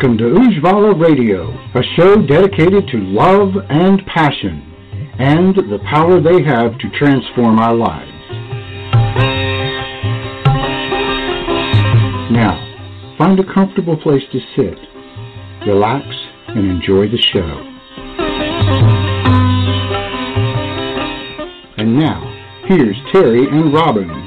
Welcome to Ujjvala Radio, a show dedicated to love and passion and the power they have to transform our lives. Now, find a comfortable place to sit, relax, and enjoy the show. And now, here's Terry and Robin.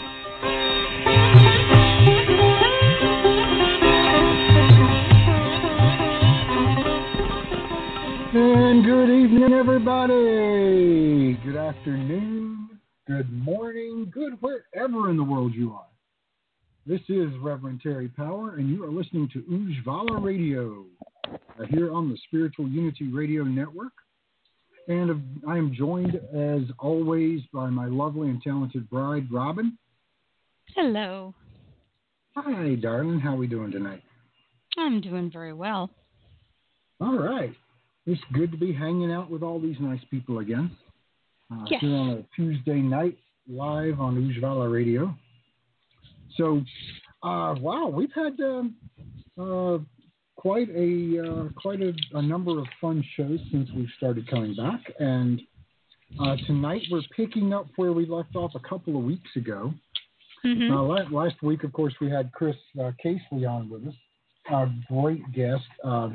This is Reverend Terry Power, and you are listening to Ujjvala Radio uh, here on the Spiritual Unity Radio Network. And uh, I am joined, as always, by my lovely and talented bride, Robin. Hello. Hi, darling. How are we doing tonight? I'm doing very well. All right. It's good to be hanging out with all these nice people again. Uh, Yes. Here on a Tuesday night, live on Ujjvala Radio. So, uh, wow, we've had um, uh, quite a uh, quite a, a number of fun shows since we've started coming back, and uh, tonight we're picking up where we left off a couple of weeks ago. hmm Uh, la- last week, of course, we had Chris uh, Casely on with us, a great guest, uh,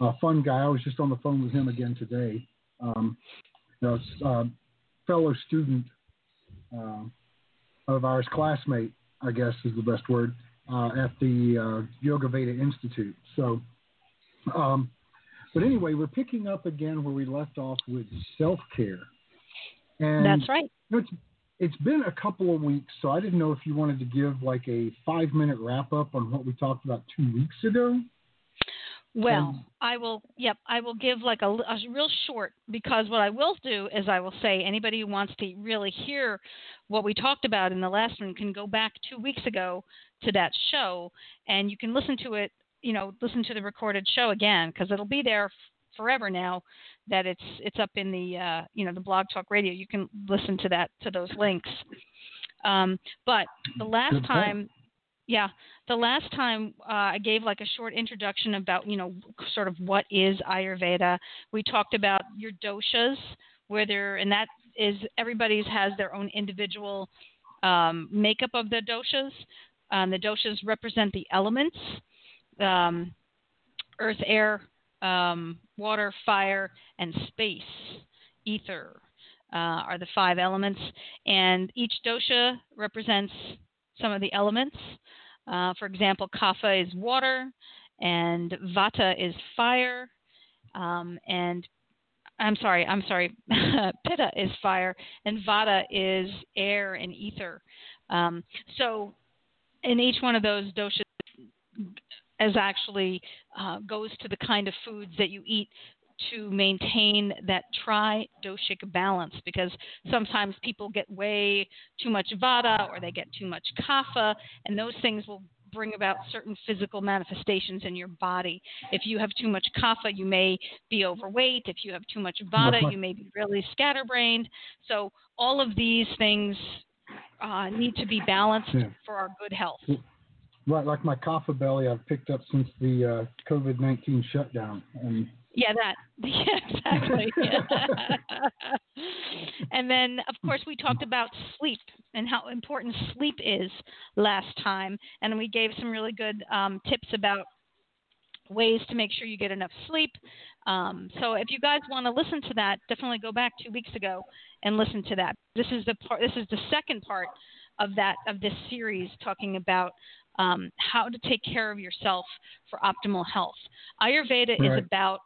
a fun guy. I was just on the phone with him again today. Um, you know, uh, fellow student uh, of ours, classmate, I guess is the best word, uh, at the uh, Yoga Veda Institute. So, um, but anyway, we're picking up again where we left off with self care. And That's right. you know, it's it's been a couple of weeks, so I didn't know if you wanted to give like a five minute wrap up on what we talked about two weeks ago. Well, Um, I will. Yep, I will give like a, a real short because what I will do is I will say anybody who wants to really hear what we talked about in the last one can go back two weeks ago to that show and you can listen to it. You know, listen to the recorded show again because it'll be there f- forever now that it's it's up in the uh, you know the Blog Talk Radio. You can listen to that to those links. Um, but the last time yeah the last time uh, i gave like a short introduction about you know sort of what is ayurveda we talked about your doshas where they're and that is everybody's has their own individual um, makeup of the doshas. Um, the doshas represent the elements um, earth air um, water fire and space ether uh, are the five elements. And each dosha represents some of the elements uh, for example, kapha is water, and vata is fire, um, and I'm sorry, I'm sorry, pitta is fire, and vata is air and ether. Um, so, in each one of those doshas, as actually uh, goes to the kind of foods that you eat to maintain that tri-doshic balance because sometimes people get way too much vata or they get too much kapha and those things will bring about certain physical manifestations in your body. If you have too much kapha, you may be overweight. If you have too much vata, you may be really scatterbrained. So all of these things uh, need to be balanced Yeah. for our good health. Right, like my kapha belly I've picked up since the uh, COVID nineteen shutdown, and Yeah, that. Yeah, exactly. and then, of course, we talked about sleep and how important sleep is last time, and we gave some really good um, tips about ways to make sure you get enough sleep. Um, so if you guys want to listen to that, definitely go back two weeks ago and listen to that. This is the part. This is the second part of that of this series talking about um, how to take care of yourself for optimal health. Ayurveda right. is about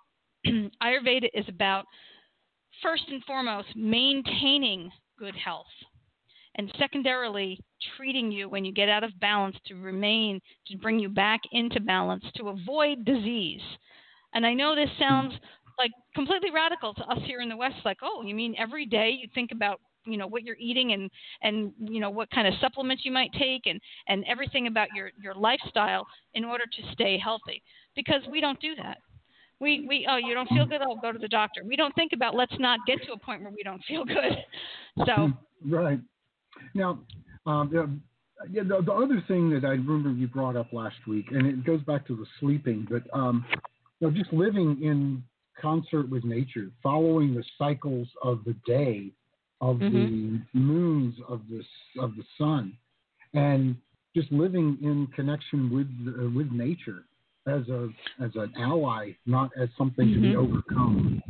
Ayurveda is about first and foremost maintaining good health and secondarily treating you when you get out of balance to remain to bring you back into balance to avoid disease. And i know this sounds like completely radical to us here in the west like oh you mean every day you think about you know what you're eating and and you know what kind of supplements you might take and and everything about your your lifestyle in order to stay healthy because we don't do that we we oh you don't feel good i'll go to the doctor. We don't think about let's not get to a point where we don't feel good. So. Right. Now, um, the, yeah, the, the, other thing that I remember you brought up last week, and it goes back to the sleeping, but um, you know, just living in concert with nature, following the cycles of the day, of mm-hmm. the moons of the of the sun, and just living in connection with uh, with nature as a as an ally, not as something mm-hmm. to be mm-hmm. overcome.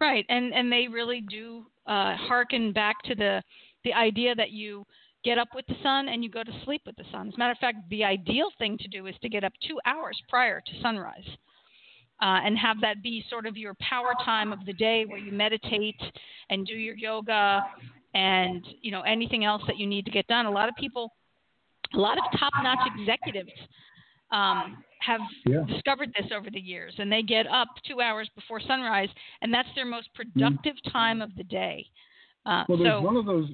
Right, and and they really do uh, harken back to the the idea that you get up with the sun and you go to sleep with the sun. As a matter of fact, the ideal thing to do is to get up two hours prior to sunrise. Uh, and have that be sort of your power time of the day where you meditate and do your yoga and you know anything else that you need to get done. A lot of people, a lot of top-notch executives um, have yeah. discovered this over the years, and they get up two hours before sunrise, and that's their most productive mm. time of the day. Uh, well, there's so, one of those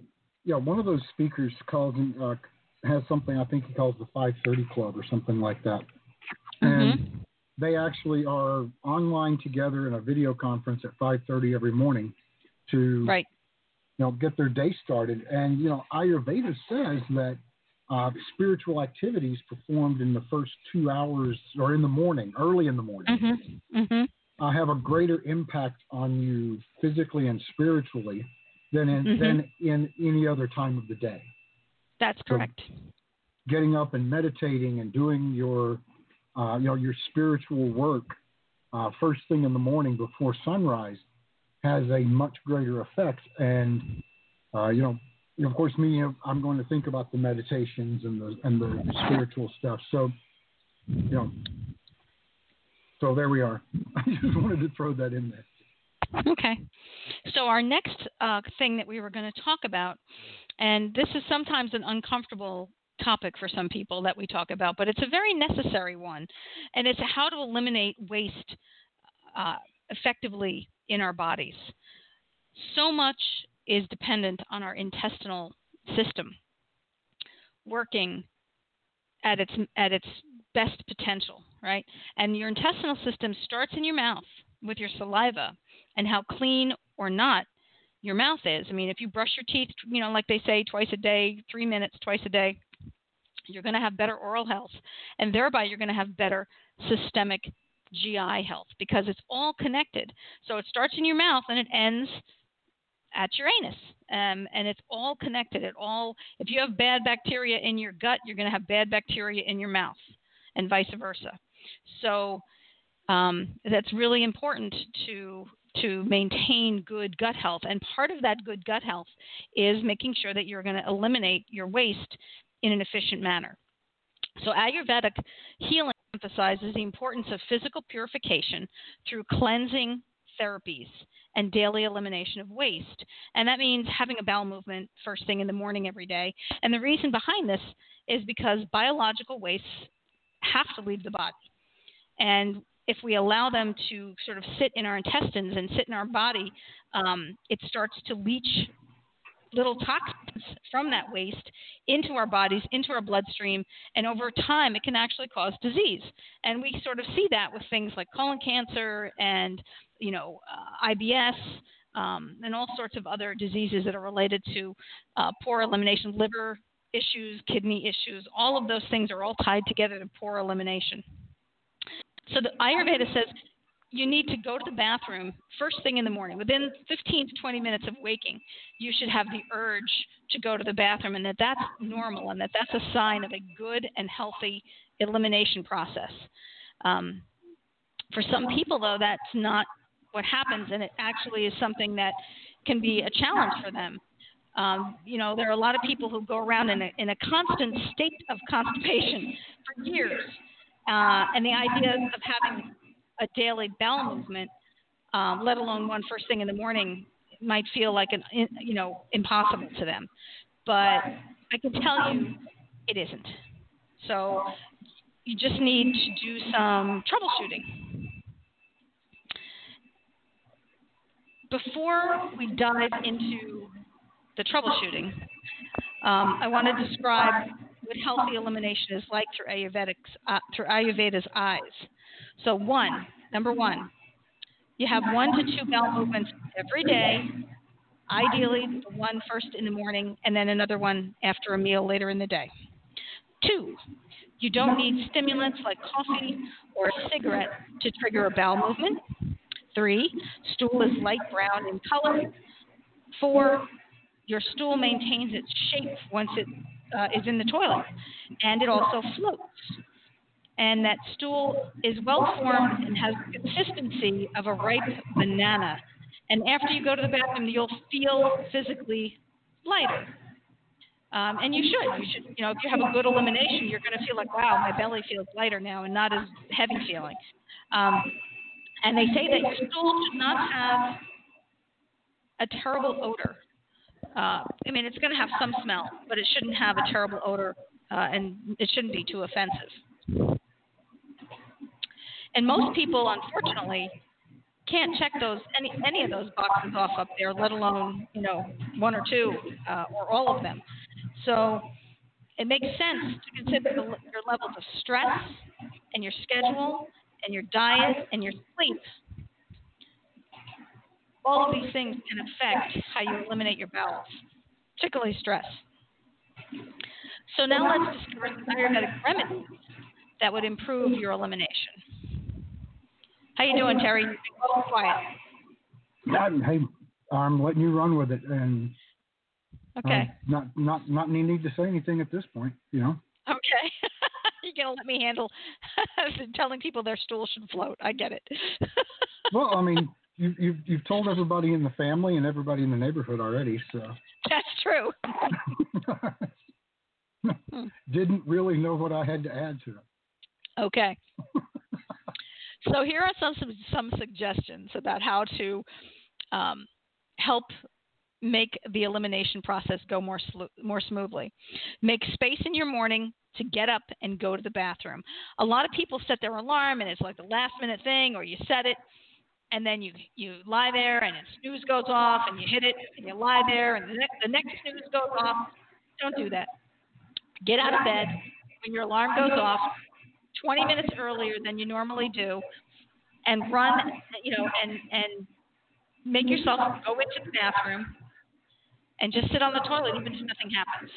yeah, one of those speakers calls uh, has something I think he calls the 530 Club or something like that, and mm-hmm. they actually are online together in a video conference at 5:30 every morning to right. you know get their day started. And you know, Ayurveda says that uh, spiritual activities performed in the first two hours or in the morning, early in the morning, mm-hmm. Mm-hmm. Uh, have a greater impact on you physically and spiritually than in, mm-hmm. than in any other time of the day. That's correct. So getting up and meditating and doing your, uh, you know, your spiritual work uh, first thing in the morning before sunrise has a much greater effect. And uh, you know, of course, me, I'm going to think about the meditations and the and the spiritual stuff. So, you know, so there we are. I just wanted to throw that in there. Okay. So, our next uh, thing that we were going to talk about, and this is sometimes an uncomfortable topic for some people that we talk about, but it's a very necessary one, and it's how to eliminate waste uh, effectively in our bodies. So much is dependent on our intestinal system working at its at its best potential, right? And your intestinal system starts in your mouth with your saliva and how clean or not your mouth is. I mean, if you brush your teeth, you know, like they say, twice a day, three minutes twice a day, you're going to have better oral health, and thereby you're going to have better systemic GI health because it's all connected. So it starts in your mouth and it ends at your anus, um, and it's all connected. It all. If you have bad bacteria in your gut, you're going to have bad bacteria in your mouth, and vice versa. So um, that's really important to to maintain good gut health. And part of that good gut health is making sure that you're going to eliminate your waste in an efficient manner. So, Ayurvedic healing emphasizes the importance of physical purification through cleansing therapies and daily elimination of waste. And that means having a bowel movement first thing in the morning every day. And the reason behind this is because biological wastes have to leave the body. And if we allow them to sort of sit in our intestines and sit in our body, um, it starts to leach little toxins from that waste into our bodies, into our bloodstream, and over time it can actually cause disease. And we sort of see that with things like colon cancer and you know uh, IBS. Um, and all sorts of other diseases that are related to uh, poor elimination, liver issues, kidney issues, all of those things are all tied together to poor elimination. So the Ayurveda says you need to go to the bathroom first thing in the morning. Within 15 to 20 minutes of waking, you should have the urge to go to the bathroom, and that that's normal, and that that's a sign of a good and healthy elimination process. Um, For some people, though, that's not what happens, and it actually is something that can be a challenge for them. Um, you know, there are a lot of people who go around in a, in a constant state of constipation for years, uh, and the idea of having a daily bowel movement, um, let alone one first thing in the morning, might feel like an you know impossible to them. But I can tell you, it isn't. So you just need to do some troubleshooting. Before we dive into the troubleshooting, um, I want to describe what healthy elimination is like through Ayurvedics, uh, through Ayurveda's eyes. So, one, number one, you have one to two bowel movements every day. Ideally, one first in the morning and then another one after a meal later in the day. Two, you don't need stimulants like coffee or a cigarette to trigger a bowel movement. Three, stool is light brown in color. Four, your stool maintains its shape once it uh, is in the toilet, and it also floats. And that stool is well formed and has the consistency of a ripe banana. And after you go to the bathroom, you'll feel physically lighter. Um, and you should. You should. You know, if you have a good elimination, you're going to feel like, wow, my belly feels lighter now and not as heavy feeling. Um, and they say that stool should not have a terrible odor. Uh, I mean, it's going to have some smell, but it shouldn't have a terrible odor, uh, and it shouldn't be too offensive. And most people, unfortunately, can't check those any any of those boxes off up there, let alone you know one or two uh, or all of them. So it makes sense to consider the, your levels of stress and your schedule and your diet and your sleep. All of these things can affect how you eliminate your bowels, particularly stress. So now let's discuss the Ayurvedic remedies that would improve your elimination. How you doing, Terry? Quiet. Hey, I'm letting you run with it, and Okay. Not not not any need to say anything at this point, you know. Okay. You're gonna let me handle telling people their stool should float. I get it. well, I mean, you, you've you've told everybody in the family and everybody in the neighborhood already, so. That's true. Hmm. Didn't really know what I had to add to it. Okay. So here are some some, some suggestions about how to um, help make the elimination process go more slu- more smoothly. Make space in your morning to get up and go to the bathroom. A lot of people set their alarm and it's like the last minute thing or you set it and then you you lie there and a snooze goes off and you hit it and you lie there and the the next snooze goes off. Don't do that. Get out of bed when your alarm goes off 20 minutes earlier than you normally do and run you know and and make yourself go into the bathroom and just sit on the toilet even if nothing happens.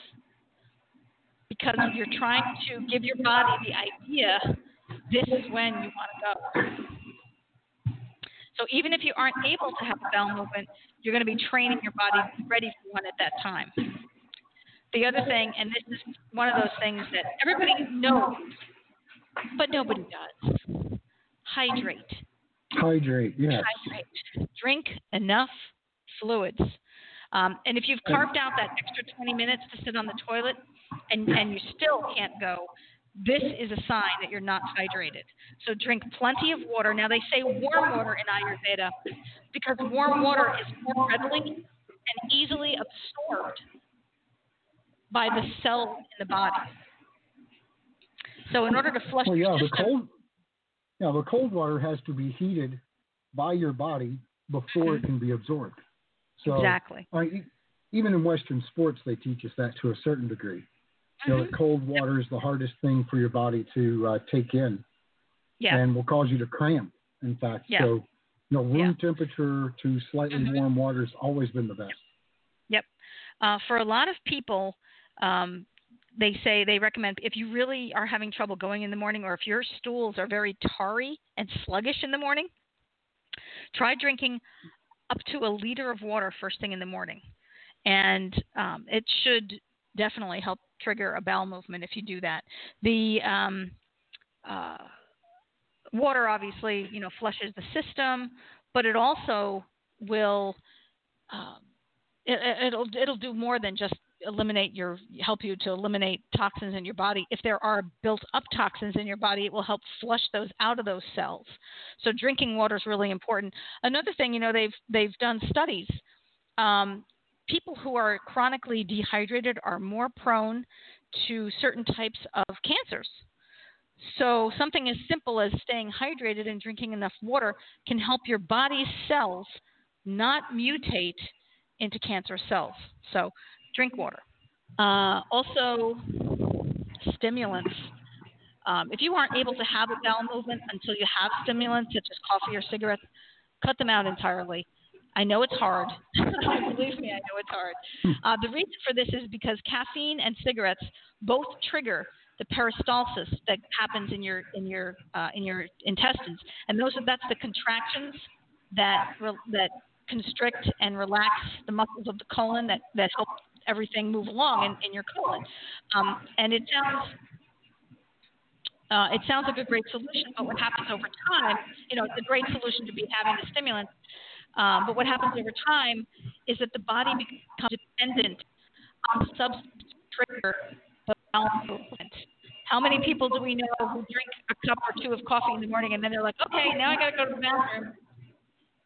Because you're trying to give your body the idea this is when you want to go. So even if you aren't able to have a bowel movement, you're going to be training your body ready for one at that time. The other thing, and this is one of those things that everybody knows, but nobody does hydrate. Hydrate, yes. Hydrate. Drink enough fluids. Um, and if you've carved out that extra 20 minutes to sit on the toilet and, and you still can't go, this is a sign that you're not hydrated. So drink plenty of water. Now, they say warm water in Ayurveda because warm water is more readily and easily absorbed by the cells in the body. So, in order to flush well, yeah, the, the cold, yeah, the cold water has to be heated by your body before mm-hmm. it can be absorbed. So, exactly. I, even in Western sports, they teach us that to a certain degree. You know, mm-hmm. cold water is the hardest thing for your body to uh, take in, yeah. and will cause you to cramp. In fact, yeah. so you know, room yeah. temperature to slightly mm-hmm. warm water has always been the best. Yep. Uh, for a lot of people, um, they say they recommend if you really are having trouble going in the morning, or if your stools are very tarry and sluggish in the morning, try drinking up to a liter of water first thing in the morning. And um, it should definitely help trigger a bowel movement if you do that. The um, uh, water obviously, you know, flushes the system, but it also will um, it, it'll it'll do more than just eliminate your help you to eliminate toxins in your body. If there are built up toxins in your body, it will help flush those out of those cells. So drinking water is really important. Another thing, you know, they've they've done studies. Um, people who are chronically dehydrated are more prone to certain types of cancers. So something as simple as staying hydrated and drinking enough water can help your body's cells not mutate into cancer cells. So drink water. Uh, also, stimulants. Um, if you aren't able to have a bowel movement until you have stimulants such as coffee or cigarettes, cut them out entirely. I know it's hard. Believe me, I know it's hard. Uh, the reason for this is because caffeine and cigarettes both trigger the peristalsis that happens in your in your uh, in your intestines, and those are, that's the contractions that that constrict and relax the muscles of the colon that that help everything move along in, in your colon. Um, and it sounds uh, it sounds like a great solution, but what happens over time, you know, it's a great solution to be having the stimulant. Um, but what happens over time is that the body becomes dependent on substance trigger the bowel movement. How many people do we know who drink a cup or two of coffee in the morning and then they're like, okay, now I got to go to the bathroom?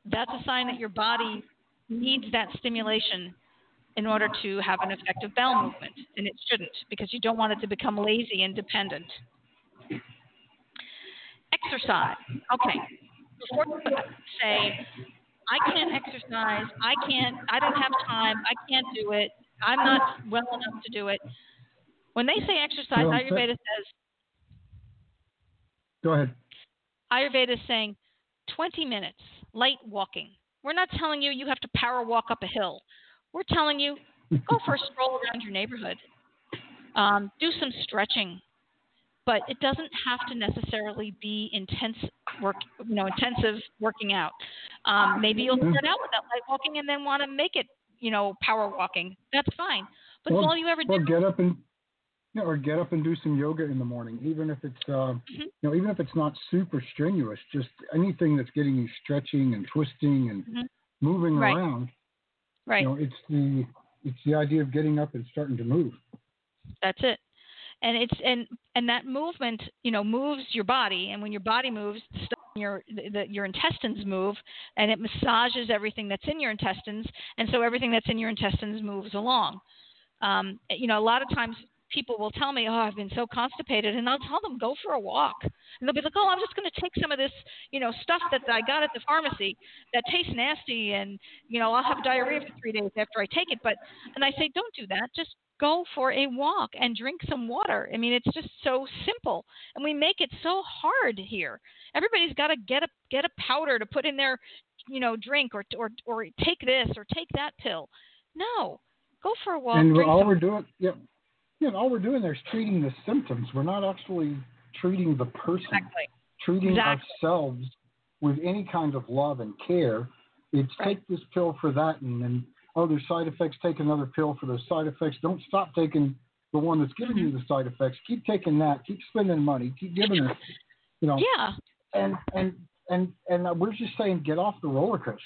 That's a sign that your body needs that stimulation in order to have an effective bowel movement, and it shouldn't because you don't want it to become lazy and dependent. Exercise. Okay. Before you say, I can't exercise, I can't, I don't have time, I can't do it, I'm not well enough to do it. When they say exercise, Ayurveda says. Go ahead. Ayurveda is saying 20 minutes, light walking. We're not telling you you have to power walk up a hill. We're telling you go for a stroll around your neighborhood, um, do some stretching, but it doesn't have to necessarily be intense work, you know, intensive working out. Um, maybe you'll start out with that light walking and then want to make it, you know, power walking. That's fine. But well, all you ever well, do. get up and yeah, or get up and do some yoga in the morning, even if it's uh, mm-hmm. you know, even if it's not super strenuous. Just anything that's getting you stretching and twisting and mm-hmm. moving right. around Right. You know, it's the it's the idea of getting up and starting to move. That's it. And it's and and that movement, you know, moves your body, and when your body moves, your the, your intestines move, and it massages everything that's in your intestines, and so everything that's in your intestines moves along. Um, you know, a lot of times people will tell me, "Oh, I've been so constipated," and I'll tell them, "Go for a walk." And they'll be like, "Oh, I'm just going to take some of this, you know, stuff that I got at the pharmacy that tastes nasty, and you know, I'll have diarrhea for three days after I take it." But and I say, "Don't do that. Just go for a walk and drink some water. I mean, it's just so simple, and we make it so hard here. Everybody's got to get a get a powder to put in their, you know, drink or or or take this or take that pill. No, go for a walk. And all we're doing, yeah, know, all we're doing there is treating the symptoms. We're not actually treating the person. Exactly. Treating exactly. ourselves with any kind of love and care. It's right. take this pill for that, and then oh, there's side effects. Take another pill for those side effects. Don't stop taking the one that's giving mm-hmm. you the side effects. Keep taking that. Keep spending money. Keep giving it. You know. Yeah. And and and and we're just saying, get off the roller coaster.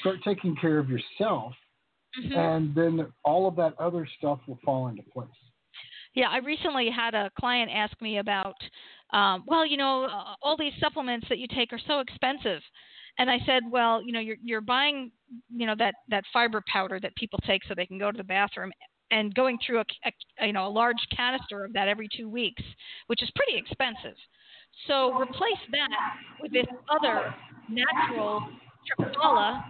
Start taking care of yourself mm-hmm. and then all of that other stuff will fall into place. Yeah, I recently had a client ask me about, um, well, you know, uh, all these supplements that you take are so expensive, and I said, well, you know, you're you're buying, you know, that that fiber powder that people take so they can go to the bathroom, and going through a, a you know a large canister of that every two weeks, which is pretty expensive. So replace that with this other natural triphala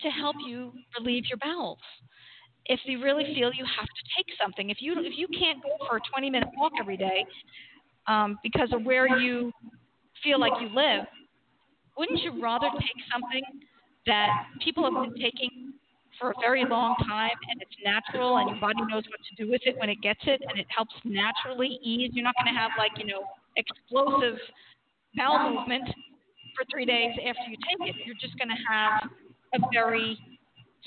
to help you relieve your bowels. If you really feel you have to take something, if you if you can't go for a 20 minute walk every day um, because of where you feel like you live, wouldn't you rather take something that people have been taking for a very long time and it's natural and your body knows what to do with it when it gets it and it helps naturally ease. You're not going to have like, you know, explosive bowel movement for three days after you take it. You're just going to have a very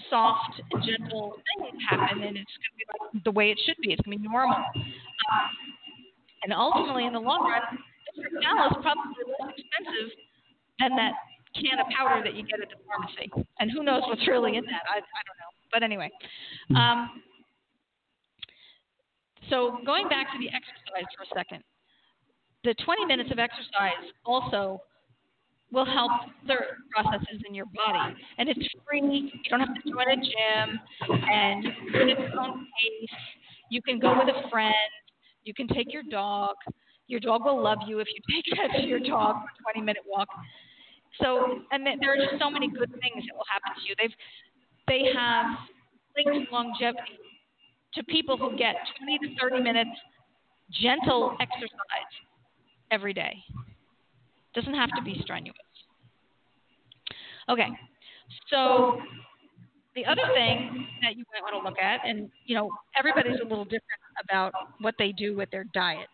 soft and gentle thing happen, and it's going to be like the way it should be. It's going to be normal. Um, and ultimately, in the long run, this triphala is probably less expensive than that can of powder that you get at the pharmacy. And who knows what's really in that? I, I don't know. But anyway. Um, so going back to the exercise for a second, the 20 minutes of exercise also will help other processes in your body. And it's free. You don't have to join a gym. And you do it at your own pace. You can go with a friend. You can take your dog. Your dog will love you if you take your dog for a 20 minute walk. So, and there are just so many good things that will happen to you. They've, they have linked longevity to people who get 20 to 30 minutes gentle exercise every day. Doesn't have to be strenuous. Okay, so the other thing that you might want to look at, and you know, everybody's a little different about what they do with their diet.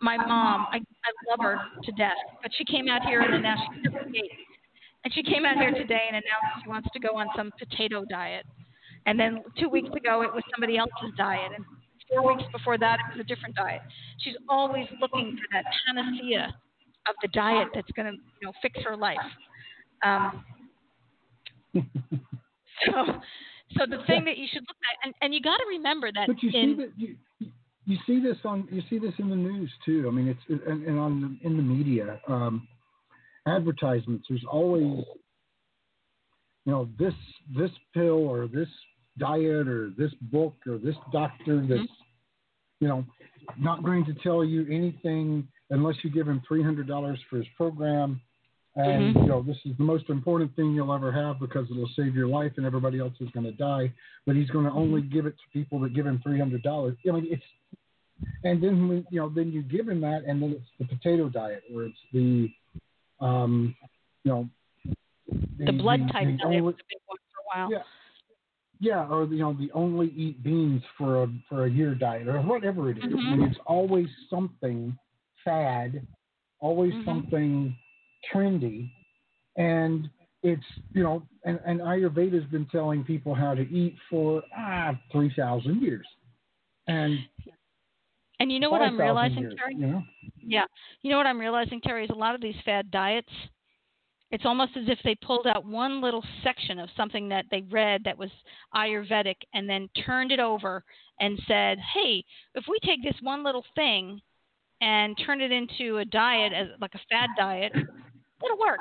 My mom, I, I love her to death, but she came out here and announced and she came out here today and announced she wants to go on some potato diet. And then two weeks ago, it was somebody else's diet, and four weeks before that, it was a different diet. She's always looking for that panacea of the diet that's going to, you know, fix her life. Um, so, so the thing that you should look at, and, and you got to remember that. But you in, see that you, you see this on you see this in the news too. I mean, it's and, and on in the media, um, advertisements. There's always, you know, this this pill or this diet or this book or this doctor that's, mm-hmm. you know, not going to tell you anything unless you give him three hundred dollars for his program. And mm-hmm. you know, this is the most important thing you'll ever have because it'll save your life, and everybody else is going to die. But he's going to only give it to people that give him three hundred dollars. I mean, it's and then you know, then you give him that, and then it's the potato diet, where it's the, um, you know, the, the blood the, type the diet only, was a big one for a while. Yeah, yeah, or you know, the only eat beans for a for a year diet or whatever it is. Mm-hmm. I mean, it's always something fad, always mm-hmm. something trendy, and it's you know, and, and Ayurveda's been telling people how to eat for ah three thousand years, and and you know what I'm realizing, years, Terry? You know? Yeah, you know what I'm realizing, Terry, is a lot of these fad diets it's almost as if they pulled out one little section of something that they read that was Ayurvedic and then turned it over and said, hey, if we take this one little thing and turn it into a diet, as like a fad diet, it'll work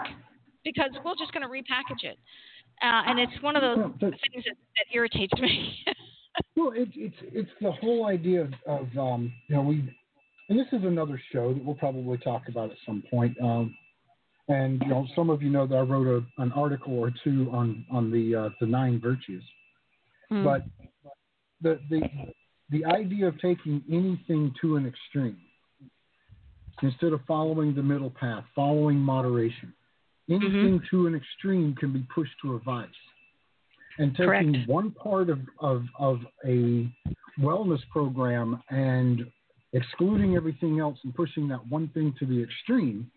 because we're just going to repackage it. Uh, and it's one of those things that, that irritates me. well, it, it's it's the whole idea of, of um, you know we, and this is another show that we'll probably talk about at some point. Um, and you know, some of you know that I wrote a, an article or two on on the uh, the nine virtues. Hmm. But the the the idea of taking anything to an extreme instead of following the middle path, following moderation, anything mm-hmm. to an extreme can be pushed to a vice. And taking Correct. one part of, of, of a wellness program and excluding everything else and pushing that one thing to the extreme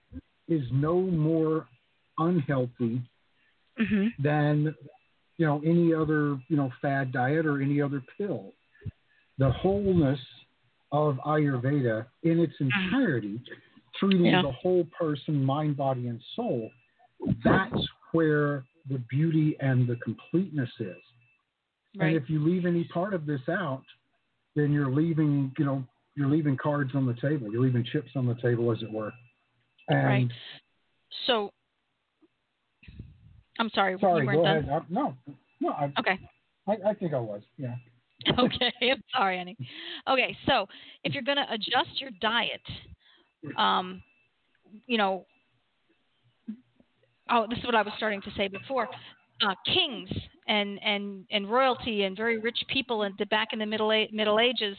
is no more unhealthy mm-hmm. than you know any other you know fad diet or any other pill. The wholeness of Ayurveda in its mm-hmm. entirety, treating yeah. the whole person, mind, body, and soul, that's where the beauty and the completeness is. Right. And if you leave any part of this out, then you're leaving, you know, you're leaving cards on the table. You're leaving chips on the table, as it were. And right. So, I'm sorry. Sorry, go done? ahead. no, no. I, okay. I, I think I was. Yeah. okay, I'm sorry, Annie. Okay, so if you're going to adjust your diet, um, you know, oh, this is what I was starting to say before. Uh, kings and, and, and royalty and very rich people in the, back in the Middle, A- Middle Ages,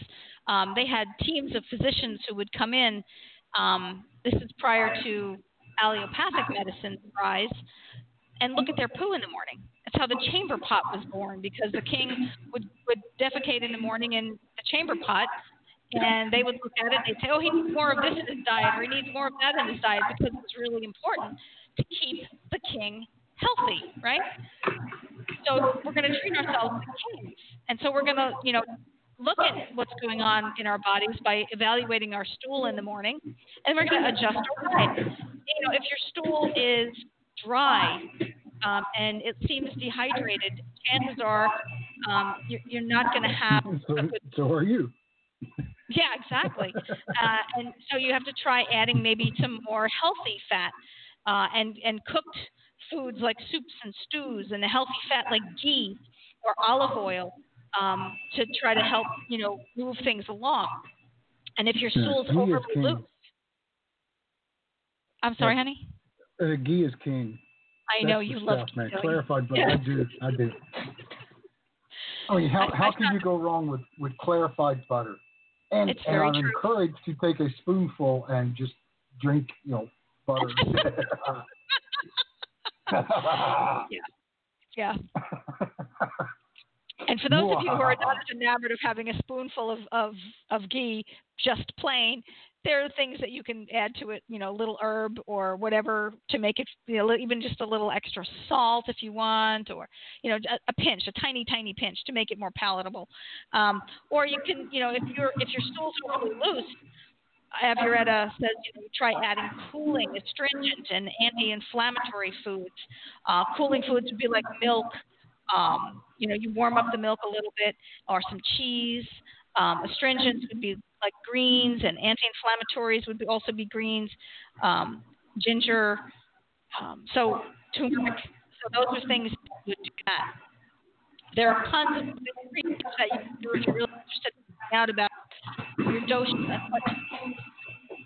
um, they had teams of physicians who would come in um, this is prior to allopathic medicine's rise, and look at their poo in the morning. That's how the chamber pot was born because the king would, would defecate in the morning in the chamber pot, and they would look at it. They'd say, "Oh, he needs more of this in his diet, or he needs more of that in his diet," because it's really important to keep the king healthy, right? So we're going to treat ourselves like kings, and so we're going to, you know, look at what's going on in our bodies by evaluating our stool in the morning, and we're going to adjust our diet. You know, if your stool is dry um, and it seems dehydrated, chances are um, you're, you're not going to have. so, so are you. Yeah, exactly. uh, and so you have to try adding maybe some more healthy fat uh, and and cooked foods like soups and stews and a healthy fat like ghee or olive oil um, to try to help you know move things along. And if your stool's yeah, overly loose, I'm sorry, yeah. honey. Uh, ghee is king. I know you the love stuff, man. ghee. Clarified, but I do, I do. Oh, I mean, how, I- how I can you go wrong with, with clarified butter? And, It's and very I'm true. encouraged to take a spoonful and just drink, you know, butter. Yeah. Yeah. And for those of you who are not as enamored of having a spoonful of, of, of ghee, just plain, there are things that you can add to it, you know, a little herb or whatever to make it, you know, even just a little extra salt if you want, or, you know, a, pinch, a tiny, tiny pinch to make it more palatable. Um, or you can, you know, if your if your stool's overly loose, Ayurveda says you know, try adding cooling, astringent, and anti-inflammatory foods. Uh, cooling foods would be like milk. Um, you know, you warm up the milk a little bit, or some cheese. Um, astringents would be like greens, and anti-inflammatories would be, also be greens, um, ginger. Um, so turmeric. So those are things that do that. There are tons of research that you're really interested in out about your dosha and what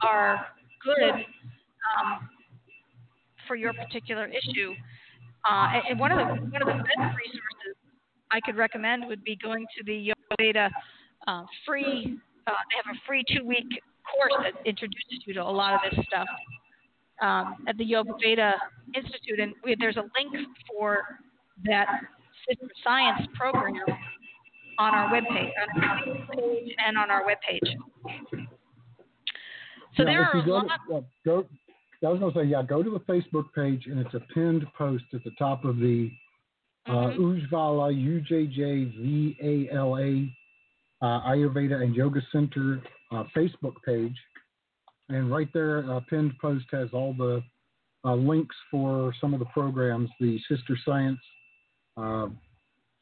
are good um, for your particular issue. Uh, and- and one of the one of the best resources I could recommend would be going to the Yoga Veda uh, free. Uh, they have a free two week course that introduces you to a lot of this stuff um, at the Yoga Veda Institute, and we, there's a link for that Science program on our webpage, on our page, and on our webpage. So Yeah, there are a go, lot. to, go. I was going to say, yeah, go to the Facebook page, and it's a pinned post at the top of the uh, Mhm. Ujvala UJJVALA uh, Ayurveda and Yoga Center uh, Facebook page, and right there, uh, pinned post has all the uh, links for some of the programs, the Sister Science, uh,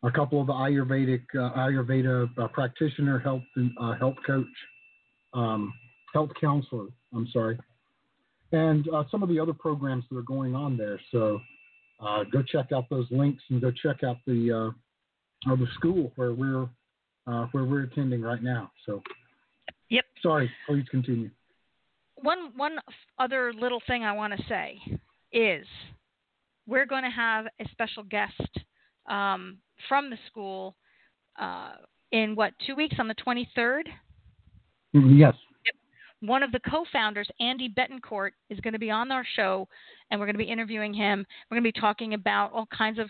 a couple of the Ayurvedic uh, Ayurveda practitioner, health health coach, um, health counselor. I'm sorry, and some of the other programs that are going on there. So go check out those links and go check out the uh, the school where we're uh, where we're attending right now. So Yep. sorry, please continue. one one other little thing I want to say is we're going to have a special guest um, from the school uh, in what two weeks on the 23rd. Yes. One of the co-founders, Andy Betancourt, is going to be on our show, and we're going to be interviewing him. We're going to be talking about all kinds of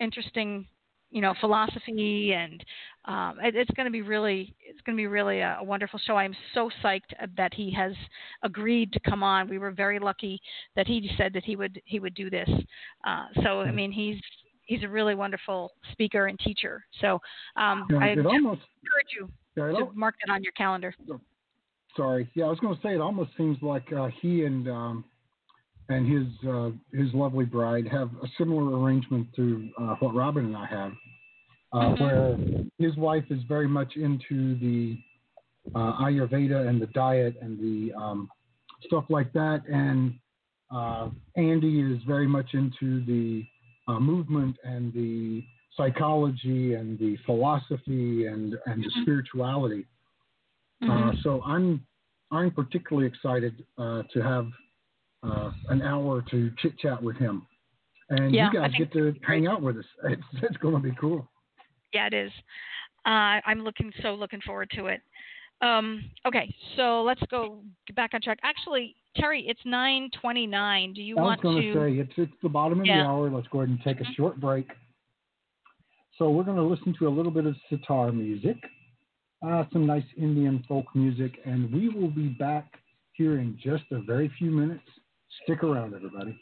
interesting, you know, philosophy, and um, it, it's going to be really, it's going to be really a, a wonderful show. I'm so psyched that he has agreed to come on. We were very lucky that he said that he would he would do this. Uh, so I mean, he's he's a really wonderful speaker and teacher. So um, Yeah, I almost. encourage you Yeah, to mark that on your calendar. sorry. Yeah, I was going to say it almost seems like uh, he and um, and his uh, his lovely bride have a similar arrangement to uh, what Robin and I have, uh, Mhm. where his wife is very much into the uh, Ayurveda and the diet and the um, stuff like that, and uh, Andy is very much into the uh, movement and the psychology and the philosophy and and the Mhm. spirituality. Uh, Mhm. so I'm I'm particularly excited uh, to have uh, an hour to chit chat with him, and Yeah, you guys get to hang out with us. It's it's going to be cool. Yeah, it is. Uh, I'm looking so looking forward to it. Um, okay, so let's go back on track. Actually, Terry, it's 9:29. Do you I want to? I was going to? say it's it's the bottom of Yeah. the hour. Let's go ahead and take a short break. So we're going to listen to a little bit of sitar music, uh, some nice Indian folk music, and we will be back here in just a very few minutes. Stick around, everybody.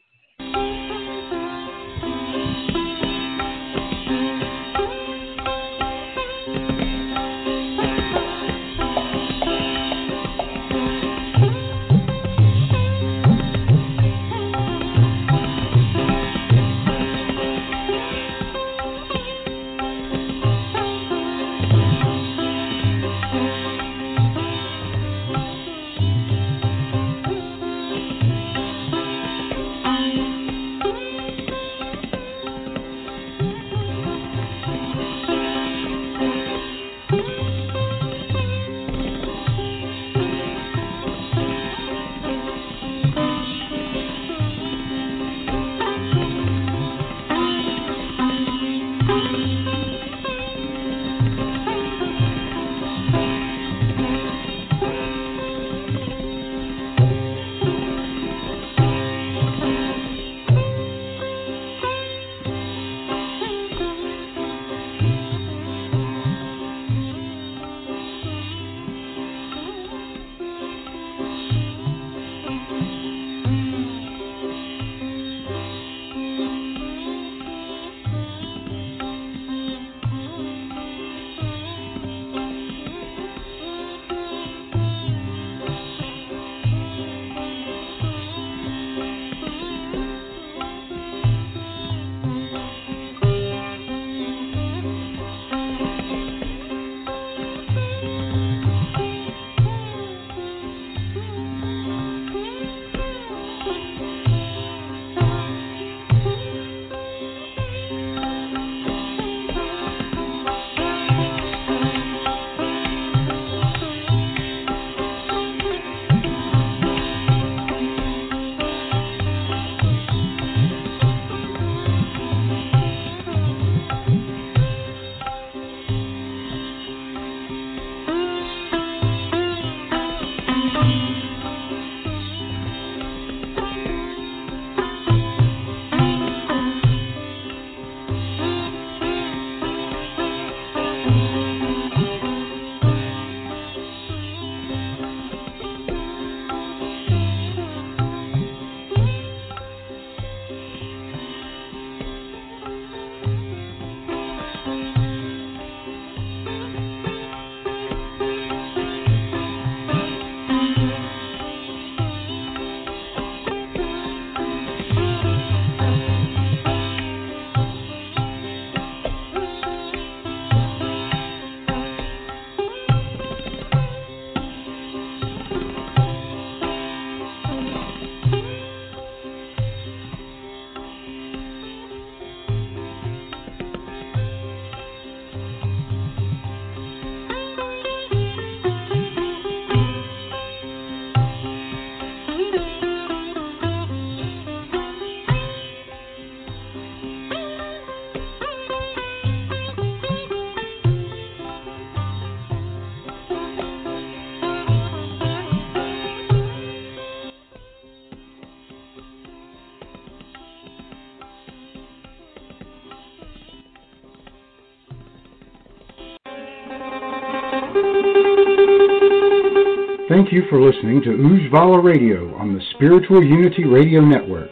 You for listening to Ujjvala Radio on the Spiritual Unity Radio Network.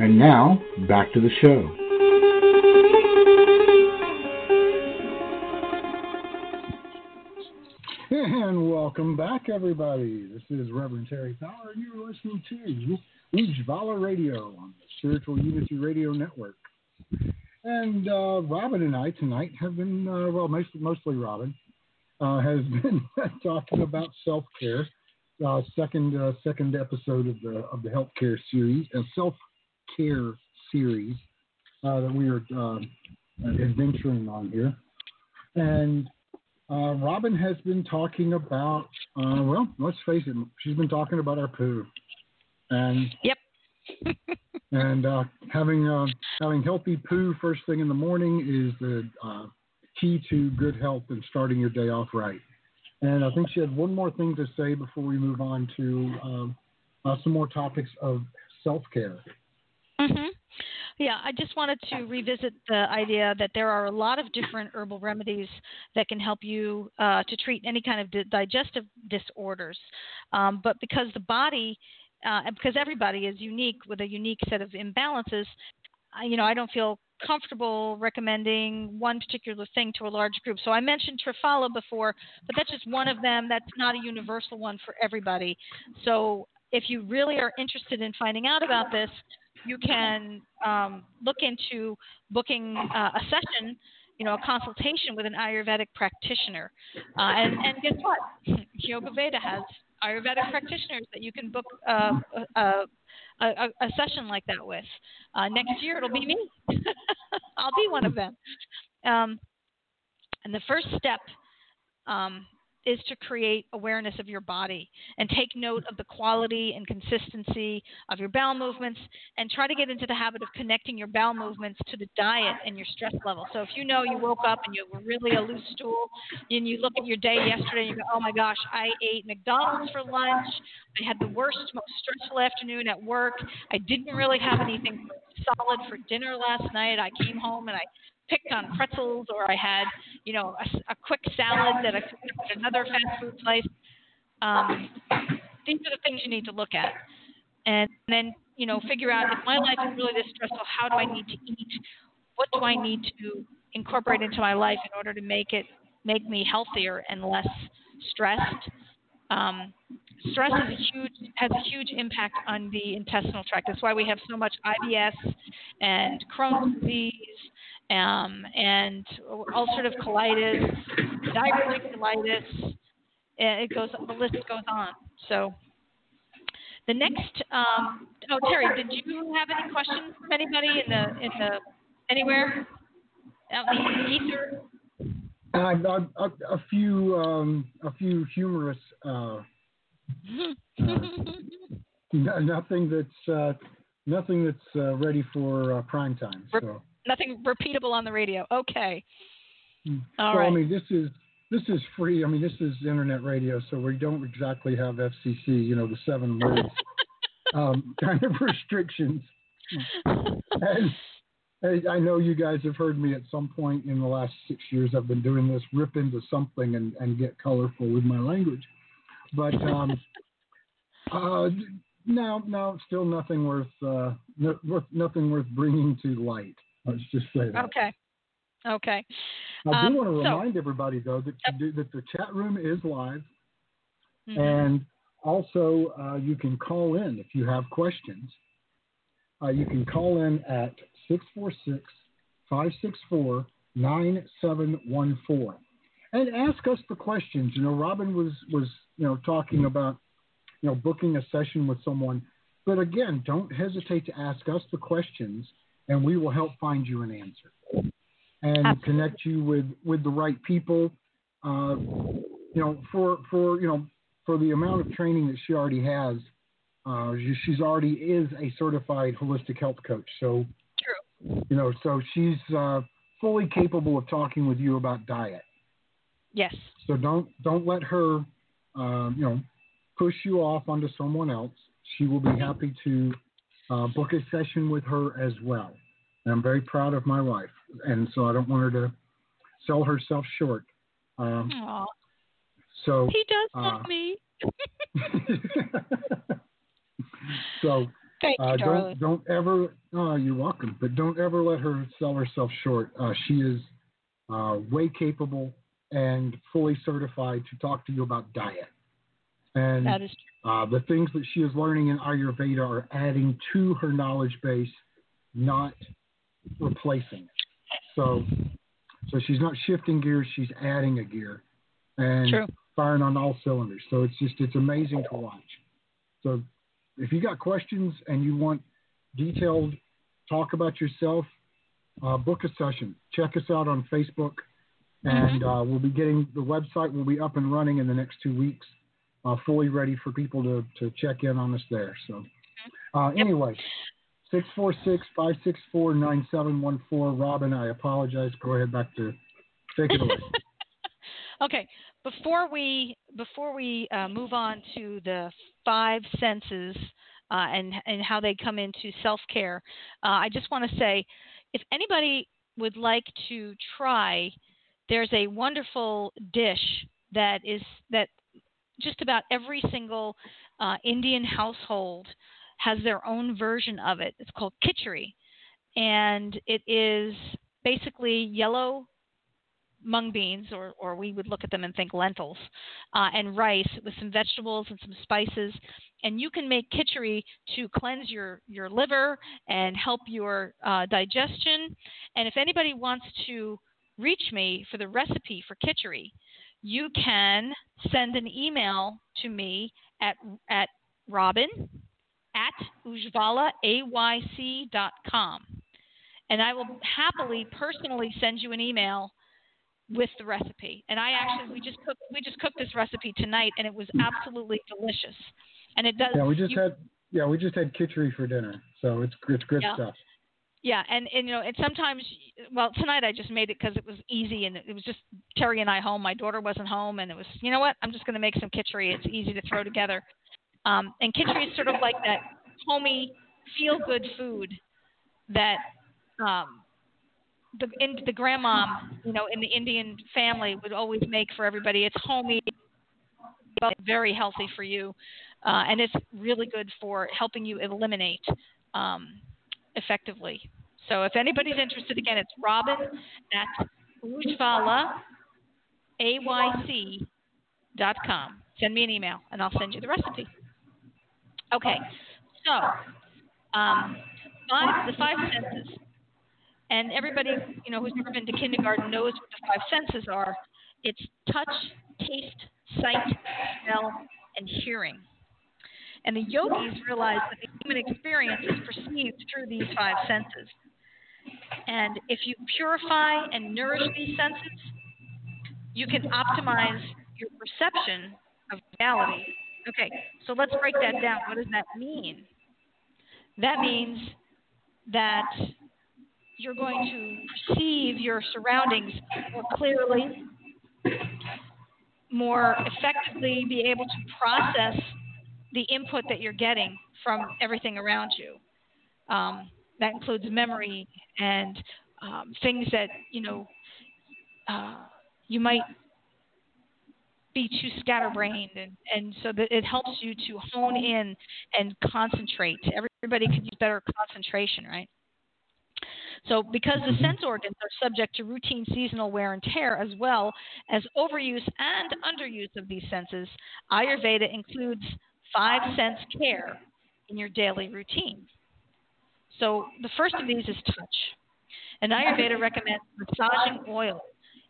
And now, back to the show. And welcome back, everybody. This is Reverend Terry Power, and you're listening to Ujjvala Radio on the Spiritual Unity Radio Network. And uh, Robin and I tonight have been, uh, well, mostly Robin, uh, has been talking about self care. Uh, second uh, second episode of the of the healthcare series, and self care series uh, that we are adventuring on here. And Robin has been talking about, well, let's face it, she's been talking about our poo. And yep. and uh, having uh, having healthy poo first thing in the morning is the uh, key to good health and starting your day off right. And I think she had one more thing to say before we move on to um, uh, some more topics of self care. Mm-hmm. Yeah, I just wanted to revisit the idea that there are a lot of different herbal remedies that can help you uh, to treat any kind of di- digestive disorders. Um, but because the body uh, because everybody is unique with a unique set of imbalances, you know, I don't feel comfortable recommending one particular thing to a large group. So I mentioned Triphala before, but that's just one of them. That's not a universal one for everybody. So if you really are interested in finding out about this, you can um, look into booking uh, a session, you know, a consultation with an Ayurvedic practitioner. Uh, and, and guess what? Yoga Veda has Ayurvedic practitioners that you can book uh, a, a, a, session like that with. Uh, next year it'll be me. I'll be one of them. Um, and the first step um, is to create awareness of your body and take note of the quality and consistency of your bowel movements and try to get into the habit of connecting your bowel movements to the diet and your stress level. So if you know you woke up and you were really a loose stool and you look at your day yesterday and you go, oh my gosh, I ate McDonald's for lunch. I had the worst, most stressful afternoon at work. I didn't really have anything solid for dinner last night. I came home and I picked on pretzels or I had, you know, a, a quick salad that I took at another fast food place. Um, these are the things you need to look at. And then, you know, figure out if my life is really this stressful, how do I need to eat? What do I need to incorporate into my life in order to make it make me healthier and less stressed? Um, stress is a huge has a huge impact on the intestinal tract. That's why we have so much IBS and Crohn's disease um, and ulcerative colitis, diverticulitis. It goes, the list goes on. So the next, um, oh Terry, did you have any questions from anybody in the in the anywhere out in the ether? Uh, a, a, few um, a few humorous. Uh, uh, nothing that's uh, nothing that's uh, ready for uh, prime time. So nothing repeatable on the radio. Okay. Hmm. All right. I mean, this is this is free. I mean, this is internet radio, so we don't exactly have FCC. You know, the seven words um, kind of restrictions. and I know you guys have heard me at some point in the last six years. I've been doing this, rip into something and, and get colorful with my language. But um, uh, no, no, still nothing worth, uh, no, worth nothing worth bringing to light. Let's just say that. Okay. Okay. I do um, want to remind so, everybody though that do, that the chat room is live, mm-hmm. and also uh, you can call in if you have questions. Uh, you can call in at 646 564 9714 and ask us the questions. You know, Robin was was you know talking about you know booking a session with someone, but again, don't hesitate to ask us the questions and we will help find you an answer and Absolutely. connect you with with the right people. Uh, you know, for for you know for the amount of training that she already has, uh, she's already is a certified holistic health coach. So, True. you know, so she's uh, fully capable of talking with you about diet. Yes. So don't don't let her, uh, you know, push you off onto someone else. She will be happy to uh, book a session with her as well. And I'm very proud of my wife, and so I don't want her to sell herself short. Um, So he does uh, love me. so Thank you, uh, don't don't ever. Oh, you're welcome. But don't ever let her sell herself short. Uh, she is uh, way capable and fully certified to talk to you about diet. And That is uh, the things that she is learning in Ayurveda are adding to her knowledge base, not replacing it. So, so she's not shifting gears; she's adding a gear, and true. firing on all cylinders. So it's just it's amazing to watch. So, if you got questions and you want detailed talk about yourself, uh, book a session. Check us out on Facebook, and uh, we'll be getting the website will be up and running in the next two weeks uh, fully ready for people to, to check in on us there. So, uh, anyway, 646 564 9714. Robin, I apologize. Go ahead back to take it away. okay, before we before we uh, move on to the five senses uh, and and how they come into self care, uh, I just want to say, if anybody would like to try, there's a wonderful dish that is that just about every single uh, Indian household has their own version of it. It's called khichdi, and it is basically yellow mung beans, or, or we would look at them and think lentils, uh, and rice with some vegetables and some spices. And you can make khichdi to cleanse your, your liver and help your uh, digestion. And if anybody wants to reach me for the recipe for khichdi, you can send an email to me at, at robin at ujjvalaayc.com. And I will happily personally send you an email with the recipe. And I actually we just cooked we just cooked this recipe tonight and it was absolutely delicious. And it does Yeah, we just you, had yeah we just had khichdi for dinner, so it's it's good Yeah. stuff. Yeah, and, and you know, and sometimes, well, tonight I just made it because it was easy and it was just Terry and I home. My daughter wasn't home, and it was, you know what? I'm just going to make some kitchery. It's easy to throw together. Um, and kitchery is sort of like that homey, feel-good food that um, the in, the grandma, you know, in the Indian family would always make for everybody. It's homey, but very healthy for you, uh, and it's really good for helping you eliminate. Um, effectively. So if anybody's interested, again, it's robin at Ujjvala, A-Y-C dot com. Send me an email, and I'll send you the recipe. Okay, so um, five, the five senses. And everybody, you know, who's never been to kindergarten knows what the five senses are. It's touch, taste, sight, smell, and hearing. And the yogis realize that the human experience is perceived through these five senses. And if you purify and nourish these senses, you can optimize your perception of reality. Okay, so let's break that down. What does that mean? That means that you're going to perceive your surroundings more clearly, more effectively, be able to process the input that you're getting from everything around you. Um, that includes memory and um, things that you know uh, you might be too scatterbrained, and, and so that it helps you to hone in and concentrate. Everybody could use better concentration, right? So, because the sense organs are subject to routine seasonal wear and tear, as well as overuse and underuse of these senses, Ayurveda includes five sense care in your daily routine. So, the first of these is touch. And Ayurveda recommends massaging oil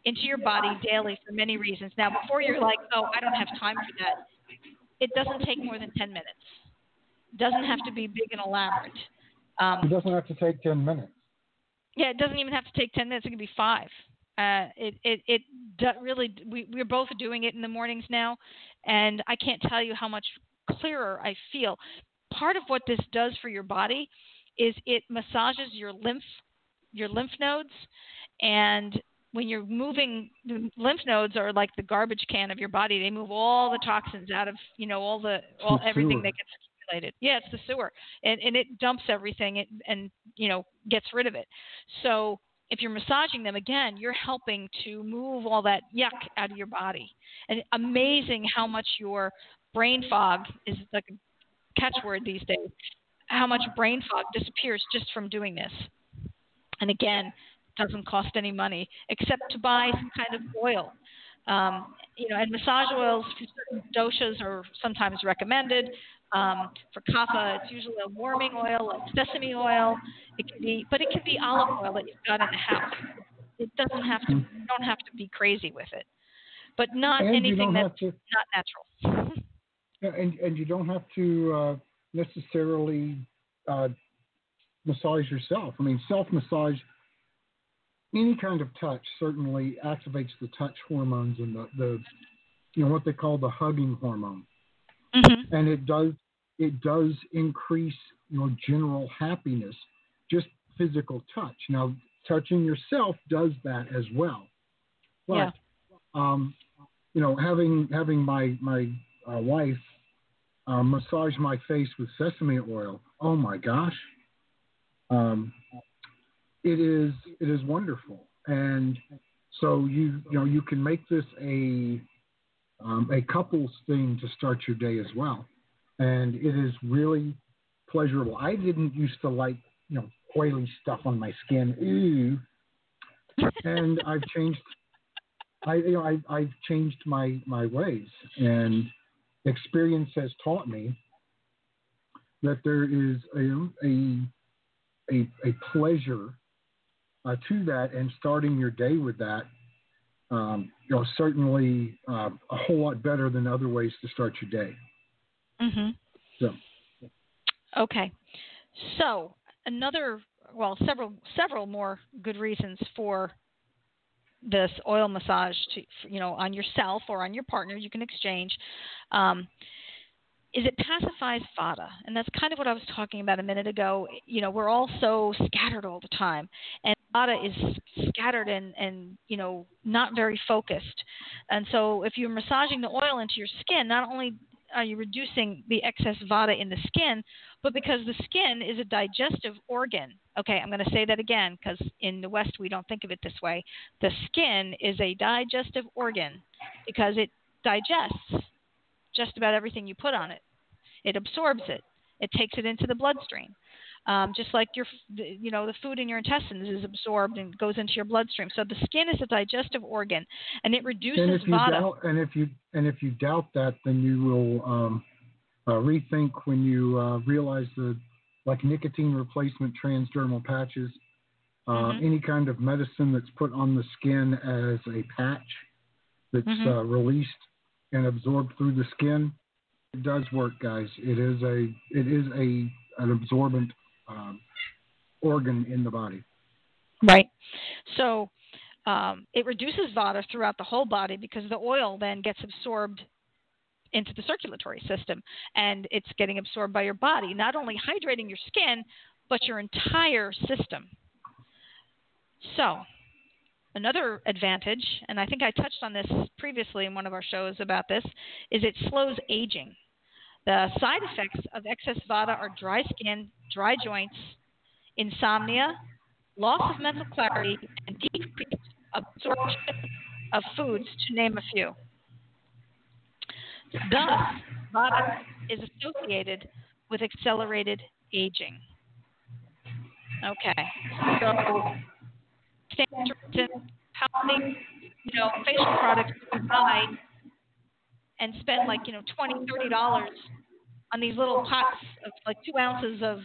into your body daily for many reasons. Now, before you're like, oh, I don't have time for that, it doesn't take more than 10 minutes. It doesn't have to be big and elaborate. Um, It doesn't have to take ten minutes. yeah, it doesn't even have to take 10 minutes. It can be five. Uh, it it it really we we're both doing it in the mornings now, and I can't tell you how much clearer I feel. Part of what this does for your body is it massages your lymph your lymph nodes, and when you're moving, the lymph nodes are like the garbage can of your body. They move all the toxins out of you know all the all the everything sewer. that gets accumulated. Yeah, it's the sewer, and and it dumps everything and and you know gets rid of it. So if you're massaging them again, you're helping to move all that yuck out of your body. And amazing how much your brain fog is like a catchword these days. How much brain fog disappears just from doing this. And again, doesn't cost any money except to buy some kind of oil. Um, you know, and massage oils for certain doshas are sometimes recommended. Um, for kapha, it's usually a warming oil like sesame oil. It can be, but it can be olive oil that you've got in the house. It doesn't have to. You don't have to be crazy with it, but not And anything that's to- not natural. Yeah, and and you don't have to uh, necessarily uh, massage yourself. I mean, self massage, any kind of touch certainly activates the touch hormones and the, the you know what they call the hugging hormone, hmm and it does it does increase your general happiness, just physical touch. Now, touching yourself does that as well, but Yeah. um, you know, having having my my uh, wife uh, massage my face with sesame oil. Oh my gosh, um, it is it is wonderful, and so you you know you can make this a um, a couples thing to start your day as well, and it is really pleasurable. I didn't used to like you know oily stuff on my skin, ooh, and I've changed. I you know I I've changed my my ways, and experience has taught me that there is a a a, a pleasure uh, to that, and starting your day with that, um, you know, certainly uh, a whole lot better than other ways to start your day. hmm So, Okay. So another, well, several several more good reasons for this oil massage to, you know, on yourself or on your partner. You can exchange. Um, is it pacifies vata, and that's kind of what I was talking about a minute ago. You know, we're all so scattered all the time, and vata is scattered and and you know not very focused. And so, if you're massaging the oil into your skin, not only Uh, are you reducing the excess vata in the skin, but because the skin is a digestive organ. Okay, I'm going to say that again because in the West we don't think of it this way. The skin is a digestive organ because it digests just about everything you put on it. It absorbs it. It takes it into the bloodstream. Um, just like your, the- you know, the food in your intestines is absorbed and goes into your bloodstream. So the skin is a digestive organ, and it and reduces if you vata. doubt, and if you and if you doubt that, then you will um, uh, rethink when you uh, realize the like nicotine replacement transdermal patches, uh, Mhm. any kind of medicine that's put on the skin as a patch that's Mhm. uh, released and absorbed through the skin. It does work, guys. It is a it is a an absorbent um, organ in the body. Right. So um, it reduces vata throughout the whole body because the oil then gets absorbed into the circulatory system and it's getting absorbed by your body, not only hydrating your skin, but your entire system. So, another advantage, and I think I touched on this previously in one of our shows about this, is it slows aging. The side effects of excess vata are dry skin, dry joints, insomnia, loss of mental clarity, and decreased absorption of foods, to name a few. Thus, vata is associated with accelerated aging. Okay, so standard how many you know facial products we buy and spend like you know twenty, thirty dollars on these little pots of like two ounces of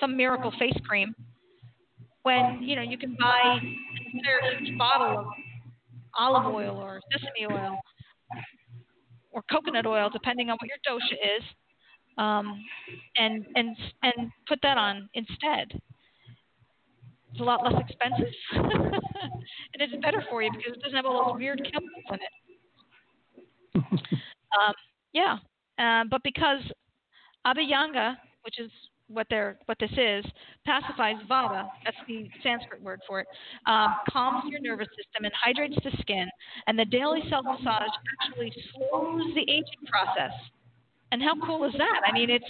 some miracle face cream when you know you can buy an entire huge bottle of olive oil or sesame oil or coconut oil, depending on what your dosha is, um, and and and put that on instead. It's a lot less expensive, and it's better for you because it doesn't have all those weird chemicals in it. Um, yeah, um, but because Abhyanga, which is what they're what this is, pacifies vata. That's the Sanskrit word for it. Um, calms your nervous system and hydrates the skin. And the daily self massage actually slows the aging process. And how cool is that? I mean, it's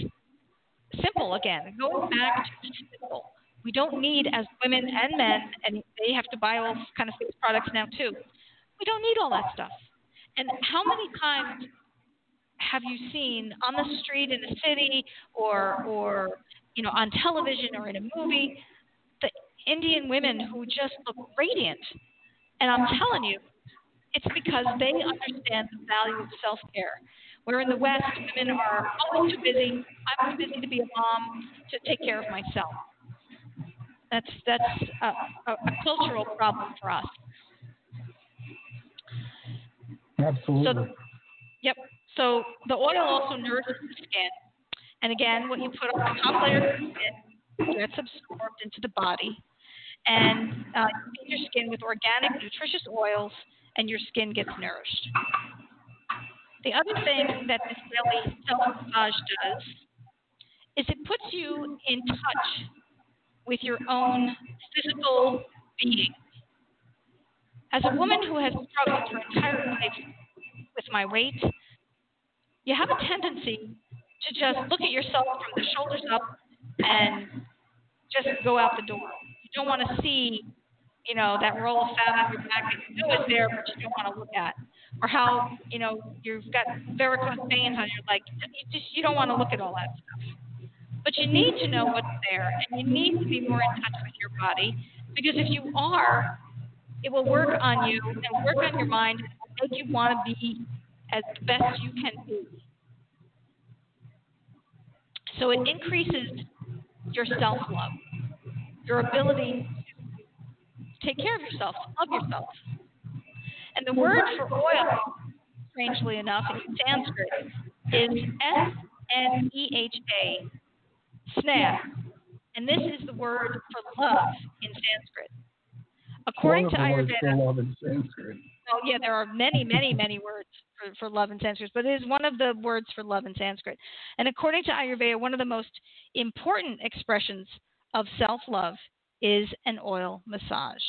simple again. Going back to simple. We don't need, as women and men, and they have to buy all kind of fixed products now too. We don't need all that stuff. And how many times have you seen on the street in a city or or you know on television or in a movie the Indian women who just look radiant? And I'm telling you, it's because they understand the value of self care. Where in the West, women are always too busy. I'm too busy to be a mom to take care of myself. That's that's a, a, a cultural problem for us. Absolutely. So, yep. So the oil also nourishes the skin, and again, what you put on the top layer of the skin gets absorbed into the body, and uh, you feed your skin with organic, nutritious oils, and your skin gets nourished. The other thing that this daily self massage does is it puts you in touch with your own physical being. As a woman who has struggled her entire life with my weight, you have a tendency to just look at yourself from the shoulders up and just go out the door. You don't want to see, you know, that roll of fat on your back that you know is there, but you don't want to look at or how you know you've got varicose veins on your leg. You just you don't want to look at all that stuff. But you need to know what's there, and you need to be more in touch with your body because if you are, it will work on you and work on your mind make you want to be as best you can be. So it increases your self love, your ability to take care of yourself, love yourself. And the word for oil, strangely enough, in Sanskrit is S N E H A, sneh. And this is the word for love in Sanskrit. According to Ayurveda, love in Sanskrit. Oh yeah, there are many, many, many words for, for love in Sanskrit, but it is one of the words for love in Sanskrit. And according to Ayurveda, one of the most important expressions of self-love is an oil massage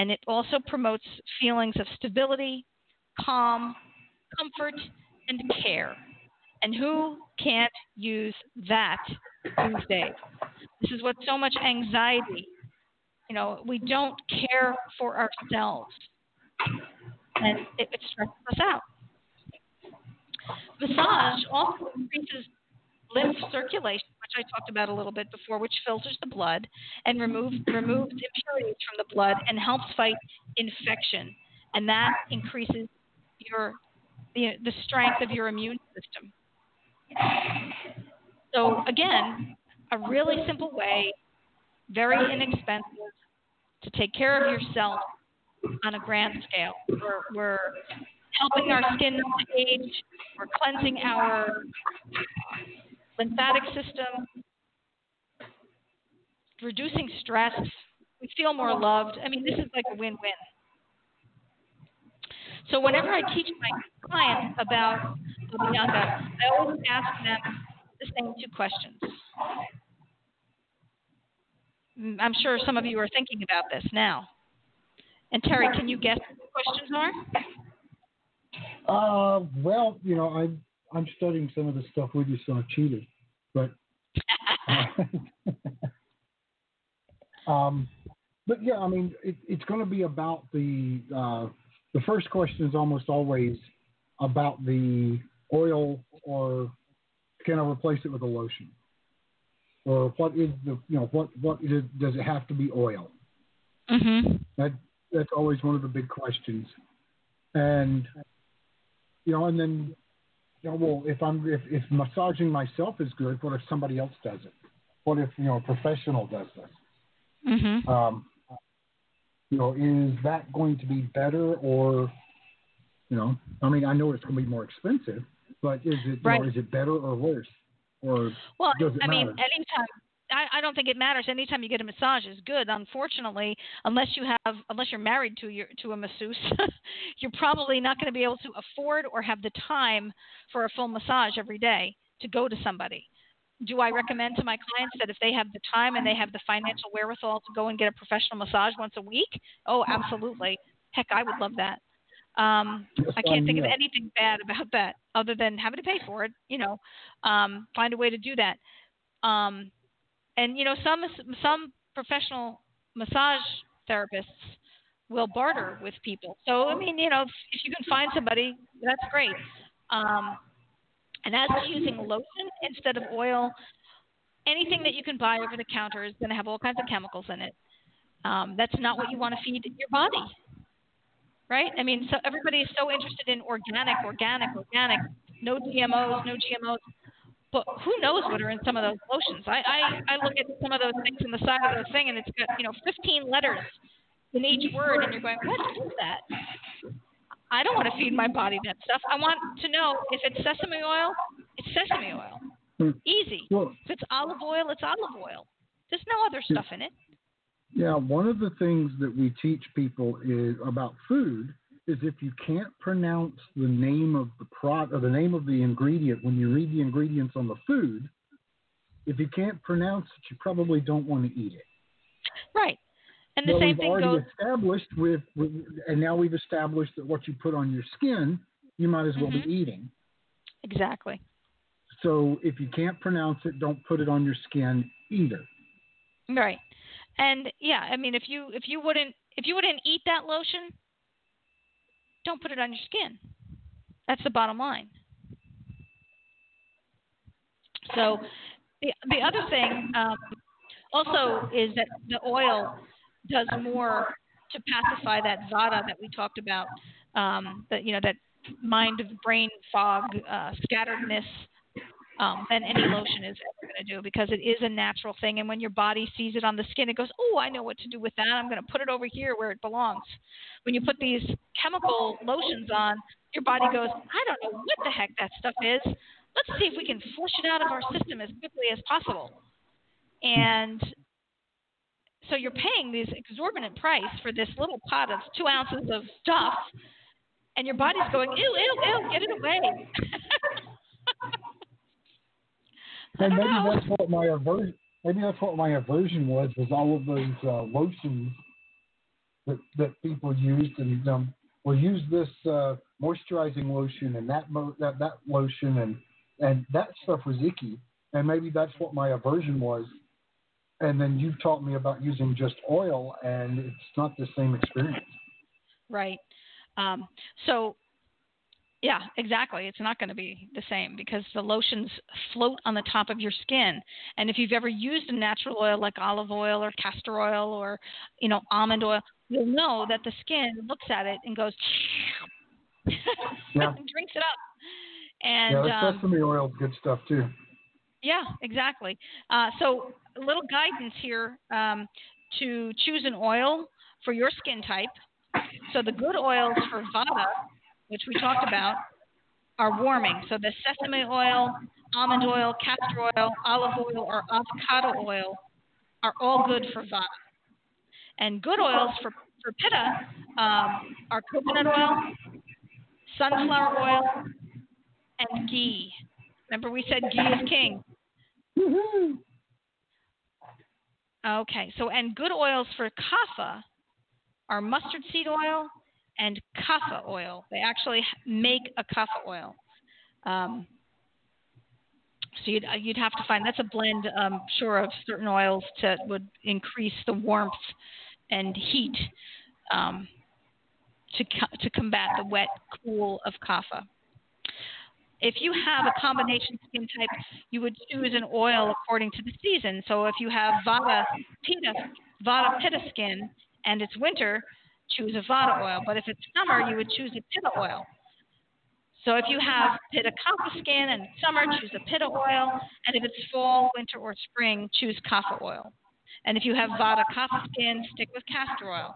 and it also promotes feelings of stability, calm, comfort, and care. And who can't use that these days? This is what so much anxiety, you know, we don't care for ourselves. And it, it stresses us out. Massage also increases lymph circulation, which I talked about a little bit before, which filters the blood and removes removes impurities from the blood and helps fight infection, and that increases your the, the strength of your immune system. So again, a really simple way, very inexpensive, to take care of yourself on a grand scale. We're, we're helping our skin age. We're cleansing our lymphatic system, reducing stress. We feel more loved. I mean, this is like a win win. So, whenever I teach my clients about Abhyanga, I always ask them the same two questions. Mm, I'm sure some of you are thinking about this now. And Terry, can you guess what the questions are? Uh, well, you know, I'm I'm studying some of the stuff you, so I cheated. But um, but yeah, I mean, it, it's going to be about the uh, the first question is almost always about the oil or can I replace it with a lotion? Or what is the you know what what is, does it have to be oil? Mm-hmm. That that's always one of the big questions, and you know, and then you know, well, if I'm if, if massaging myself is good, what if somebody else does it? What if you know a professional does this? Mm-hmm. Um, you know, is that going to be better or, you know, I mean, I know it's going to be more expensive, but is it right. you know, is it better or worse? Or well, I mean, matter? anytime I, I don't think it matters. Anytime you get a massage is good. Unfortunately, unless you have, unless you're married to your to a masseuse, you're probably not going to be able to afford or have the time for a full massage every day to go to somebody. Do I recommend to my clients that if they have the time and they have the financial wherewithal to go and get a professional massage once a week? Oh, absolutely. Heck, I would love that. Um, I can't think of anything bad about that other than having to pay for it. You know, um, find a way to do that. Um, and you know some some professional massage therapists will barter with people. So I mean, you know, if you can find somebody, that's great. Um, and as to using lotion instead of oil, anything that you can buy over the counter is going to have all kinds of chemicals in it. Um, that's not what you want to feed your body, right? I mean, so everybody is so interested in organic, organic, organic, no GMOs, no GMOs. But who knows what are in some of those lotions? I, I, I look at some of those things in the side of the thing, and it's got you know 15 letters in each word, and you're going, what is that? I don't want to feed my body that stuff. I want to know if it's sesame oil, it's sesame oil. Hmm. Easy. If it's olive oil, it's olive oil. There's no other stuff in it. Yeah, one of the things that we teach people is about food is if you can't pronounce the name of the product or the name of the ingredient when you read the ingredients on the food, if you can't pronounce it, you probably don't want to eat it. Right. And the well, same we've thing already goes. established with, with, and now we've established that what you put on your skin, you might as well mm-hmm. be eating. Exactly. So if you can't pronounce it, don't put it on your skin either. Right. And yeah, I mean, if you if you wouldn't if you wouldn't eat that lotion, don't put it on your skin. That's the bottom line. So the the other thing um, also is that the oil does more to pacify that vata that we talked about. Um, that you know that mind of brain fog, uh, scatteredness, um, than any lotion is ever going to do because it is a natural thing. And when your body sees it on the skin, it goes, "Oh, I know what to do with that. I'm going to put it over here where it belongs." When you put these chemical lotions on, your body goes, "I don't know what the heck that stuff is. Let's see if we can flush it out of our system as quickly as possible." And so you're paying this exorbitant price for this little pot of two ounces of stuff, and your body's going, "Ew, ew, ew, get it away." And maybe know. that's what my aversion. Maybe that's what my aversion was. Was all of those uh, lotions that that people used, and um, well, use this uh, moisturizing lotion and that mo- that that lotion, and and that stuff was icky. And maybe that's what my aversion was. And then you taught me about using just oil, and it's not the same experience. Right. Um, so yeah, exactly. It's not going to be the same because the lotions float on the top of your skin. And if you've ever used a natural oil like olive oil or castor oil or, you know, almond oil, you'll know that the skin looks at it and goes yeah. and drinks it up. And yeah, um, sesame oil is good stuff too. Yeah, exactly. Uh, so a little guidance here um, to choose an oil for your skin type. So the good oils for Vata which we talked about, are warming. So the sesame oil, almond oil, castor oil, olive oil, or avocado oil are all good for vata. And good oils for, for pitta um, are coconut oil, sunflower oil, and ghee. Remember we said ghee is king. Okay, so and good oils for kapha are mustard seed oil, and kapha oil. They actually make a kapha oil. Um, so you'd, uh, you'd have to find that's a blend, um, sure, of certain oils that would increase the warmth and heat um, to to combat the wet, cool of kapha. If you have a combination skin type, you would choose an oil according to the season. So if you have Vata Pitta, Vata Pitta skin and it's winter, choose a Vata oil. But if it's summer, you would choose a Pitta oil. So if you have Pitta Kapha skin and summer, choose a Pitta oil. And if it's fall, winter, or spring, choose Kapha oil. And if you have Vata Kapha skin, stick with castor oil.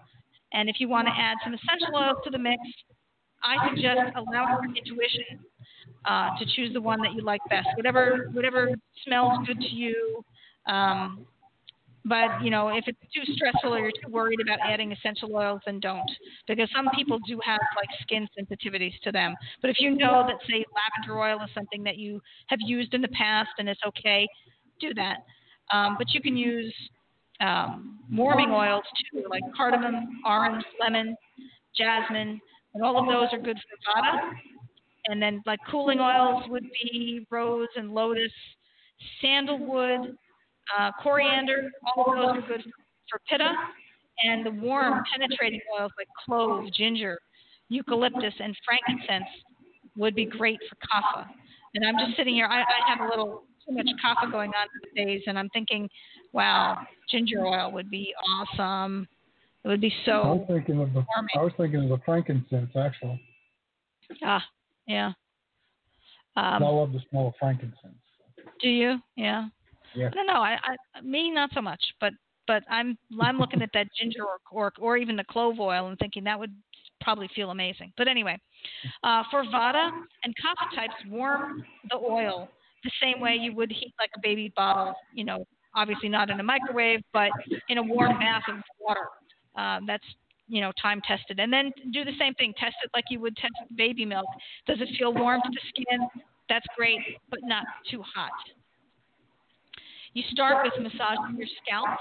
And if you want to add some essential oils to the mix, I suggest allowing your intuition uh, to choose the one that you like best. Whatever whatever smells good to you. Um, but you know, if it's too stressful or you're too worried about adding essential oils, then don't, because some people do have like skin sensitivities to them. But if you know that, say, lavender oil is something that you have used in the past and it's okay, do that. Um, but you can use um, warming oils too, like cardamom, orange, lemon, jasmine, and all of those are good for vata. And then like cooling oils would be rose and lotus, sandalwood uh, coriander, all of those are good for pitta, and the warm, penetrating oils like clove, ginger, eucalyptus, and frankincense would be great for kapha. And I'm just sitting here. I, I have a little too much kapha going on these days, and I'm thinking, wow, ginger oil would be awesome. It would be so. I was thinking of the. warming. I was thinking of the frankincense actually. Ah, yeah. I Um, love the smell of frankincense. do you? Yeah. Yeah. No, don't. I, I me not so much, but but I'm I'm looking at that ginger or, or or even the clove oil and thinking that would probably feel amazing. But anyway, uh, for Vata and Kapha types, warm the oil the same way you would heat like a baby bottle. You know, obviously not in a microwave, but in a warm bath of water. Um, that's you know time tested, and then do the same thing. Test it like you would test baby milk. Does it feel warm to the skin? That's great, but not too hot. You start with massaging your scalp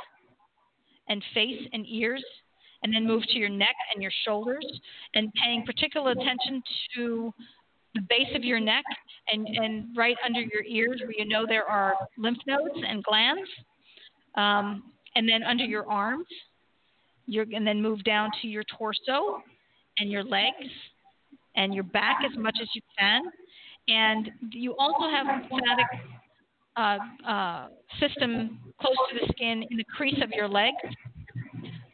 and face and ears, and then move to your neck and your shoulders, and paying particular attention to the base of your neck and, and right under your ears where you know there are lymph nodes and glands, um, and then under your arms. You're, and then move down to your torso and your legs and your back as much as you can. And you also have lymphatic uh, uh, system close to the skin in the crease of your leg.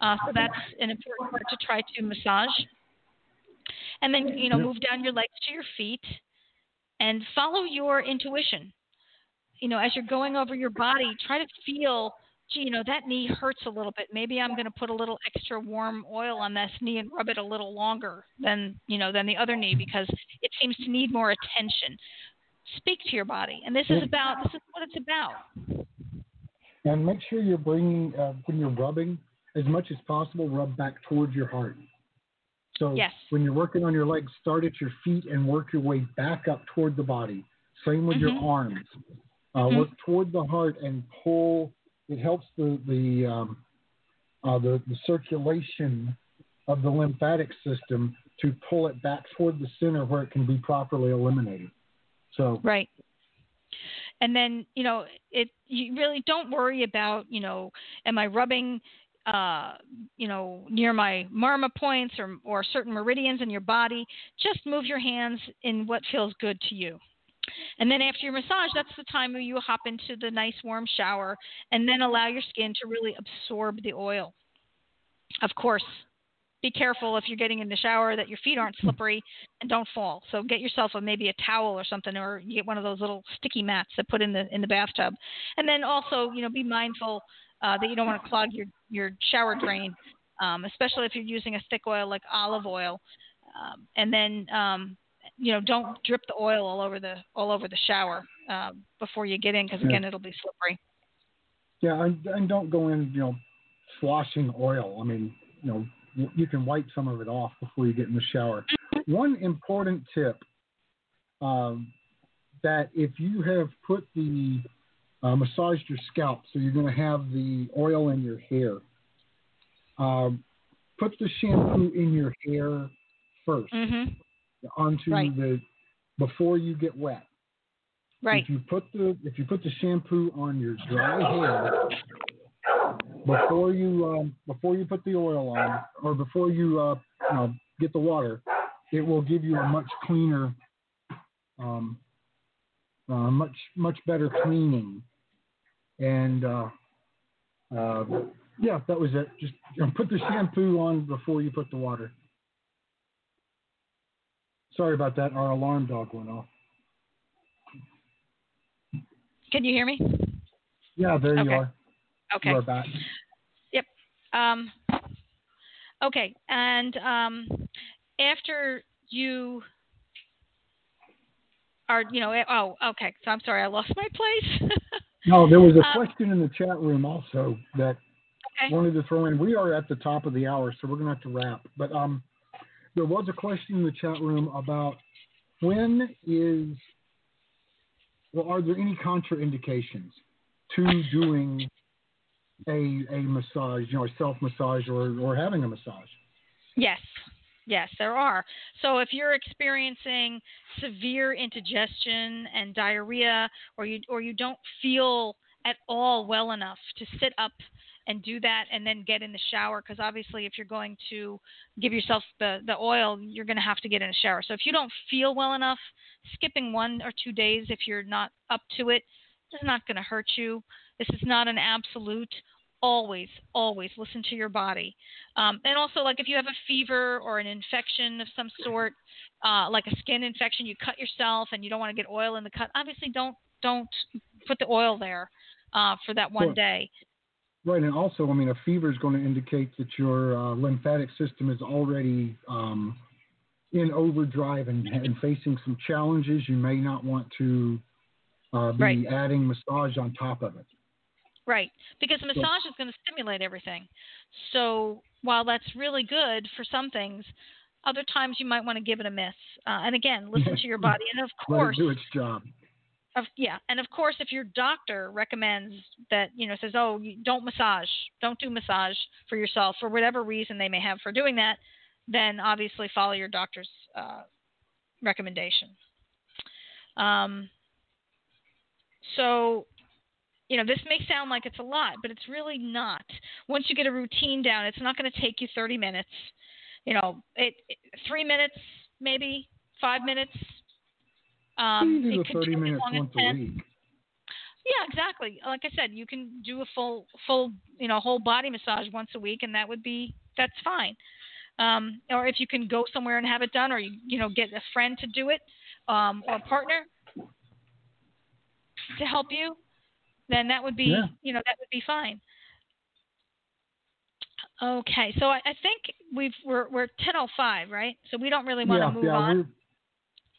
Uh, so that's an important part to try to massage. And then, you know, move down your legs to your feet and follow your intuition. You know, as you're going over your body, try to feel, gee, you know, that knee hurts a little bit. Maybe I'm going to put a little extra warm oil on this knee and rub it a little longer than, you know, than the other knee because it seems to need more attention. Speak to your body. And this is about, this is what it's about. And make sure you're bringing uh, when you're rubbing as much as possible. Rub back towards your heart. So Yes. when you're working on your legs, start at your feet and work your way back up toward the body. Same with your Mhm. arms. Uh, Mhm. Work toward the heart and pull. It helps the the um, uh, the, the circulation of the lymphatic system to pull it back toward the center where it can be properly eliminated. So Right. And then, you know, it you really don't worry about, you know, am I rubbing uh, you know, near my marma points or or certain meridians in your body. Just move your hands in what feels good to you. And then after your massage, that's the time where you hop into the nice warm shower and then allow your skin to really absorb the oil. Of course, be careful if you're getting in the shower that your feet aren't slippery and don't fall. So get yourself a maybe a towel or something, or you get one of those little sticky mats that put in the in the bathtub. And then also, you know, be mindful uh, that you don't want to clog your your shower drain, um, especially if you're using a thick oil like olive oil. Um, and then, um, you know, don't drip the oil all over the all over the shower uh, before you get in, because again, it'll be slippery. Yeah, and, and don't go in, you know, sloshing oil. I mean, you know, you, can wipe some of it off before you get in the shower. One important tip um, that if you have put the uh, massaged your scalp, so you're going to have the oil in your hair. Um, put the shampoo in your hair first Mhm. onto Right. the before you get wet. Right. If you put the if you put the shampoo on your dry hair before you um, before you put the oil on or before you uh, you know get the water, it will give you a much cleaner, um, uh, much much better cleaning. And uh, uh, yeah, that was it. Just you know, put the shampoo on before you put the water. Sorry about that. Our alarm dog went off. Can you hear me? Yeah, there you are. Okay. Are back. Um, okay, and um, after you are, you know, oh, okay. So I'm sorry, I lost my place. No, there was a Um, question in the chat room also that okay. wanted to throw in. We are at the top of the hour, so we're going to have to wrap. But um, there was a question in the chat room about when is, well, are there any contraindications to doing a a massage, you know, a self massage or or having a massage? Yes, yes, there are. So if you're experiencing severe indigestion and diarrhea, or you or you don't feel at all well enough to sit up and do that and then get in the shower because obviously if you're going to give yourself the the oil you're going to have to get in a shower so if you don't feel well enough skipping one or two days if you're not up to it is not going to hurt you this is not an absolute always always listen to your body um, and also like if you have a fever or an infection of some sort uh, like a skin infection you cut yourself and you don't want to get oil in the cut obviously don't don't put the oil there uh, for that one day Right, and also, I mean, a fever is going to indicate that your uh, lymphatic system is already um, in overdrive and, and, facing some challenges. You may not want to uh, be right. adding massage on top of it. Right, because massage is going to stimulate everything. So while that's really good for some things, other times you might want to give it a miss. Uh, and again, listen to your body, and of course, Let it do its job. Of, yeah, and of course, if your doctor recommends that, you know, says, "Oh, don't massage, don't do massage for yourself for whatever reason they may have for doing that," then obviously follow your doctor's uh, recommendation. Um, so, you know, this may sound like it's a lot, but it's really not. Once you get a routine down, it's not going to take you 30 minutes. You know, it, it three minutes, maybe five minutes, um, you do 30 minutes once a week. Yeah, exactly. Like I said, you can do a full, full, you know, whole body massage once a week, and that would be that's fine. Um, or if you can go somewhere and have it done, or you, you know, get a friend to do it, um, or a partner to help you, then that would be, yeah. you know, that would be fine. Okay, so I, I think we've we're we're 10:05, right? So we don't really want yeah, to move yeah, on.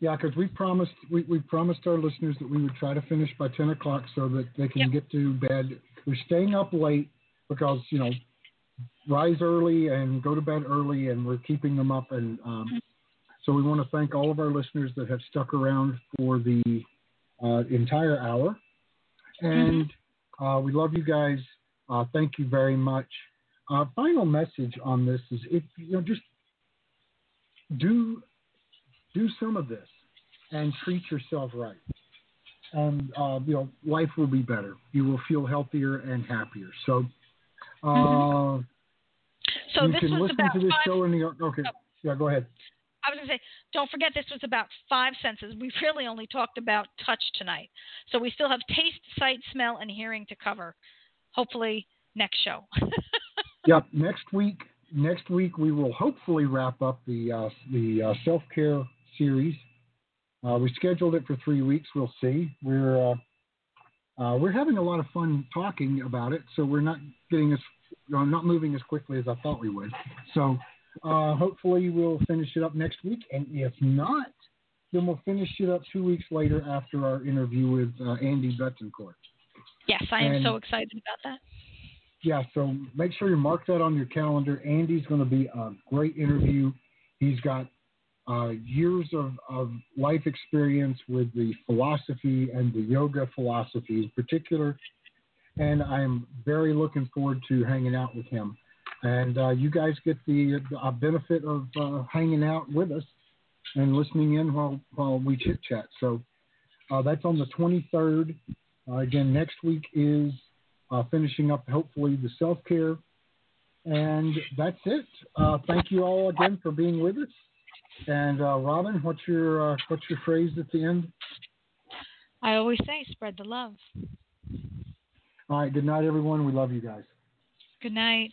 Yeah, because we promised we, we promised our listeners that we would try to finish by ten o'clock so that they can yep. get to bed. We're staying up late because you know rise early and go to bed early, and we're keeping them up. And um, mm-hmm. so we want to thank all of our listeners that have stuck around for the uh, entire hour. And mm-hmm. uh, we love you guys. Uh, thank you very much. Uh, final message on this is if you know just do do some of this and treat yourself right. And uh, you know, life will be better. You will feel healthier and happier. So, uh, mm-hmm. so you this can was listen about to this five, show in the okay. Oh. Yeah, go ahead. I was going to say, don't forget this was about five senses. We really only talked about touch tonight, so we still have taste, sight, smell, and hearing to cover. Hopefully, next show. yep, next week. Next week we will hopefully wrap up the uh, the uh, self care series. Uh, we scheduled it for three weeks. We'll see. We're uh, uh, we're having a lot of fun talking about it, so we're not getting as not moving as quickly as I thought we would. So uh, hopefully we'll finish it up next week, and if not, then we'll finish it up two weeks later after our interview with uh, Andy Betancourt. Yes, I am and, so excited about that. Yeah, so make sure you mark that on your calendar. Andy's going to be a great interview. He's got uh, years of, of life experience with the philosophy and the yoga philosophy in particular. And I'm very looking forward to hanging out with him. And uh, you guys get the uh, benefit of uh, hanging out with us and listening in while, while we chit chat. So uh, that's on the 23rd. Uh, again, next week is finishing up, hopefully, the self care. And that's it. thank you all again for being with us. And uh, Robin, what's your uh, what's your phrase at the end? I always say, spread the love. All right. Good night, everyone. We love you guys. Good night.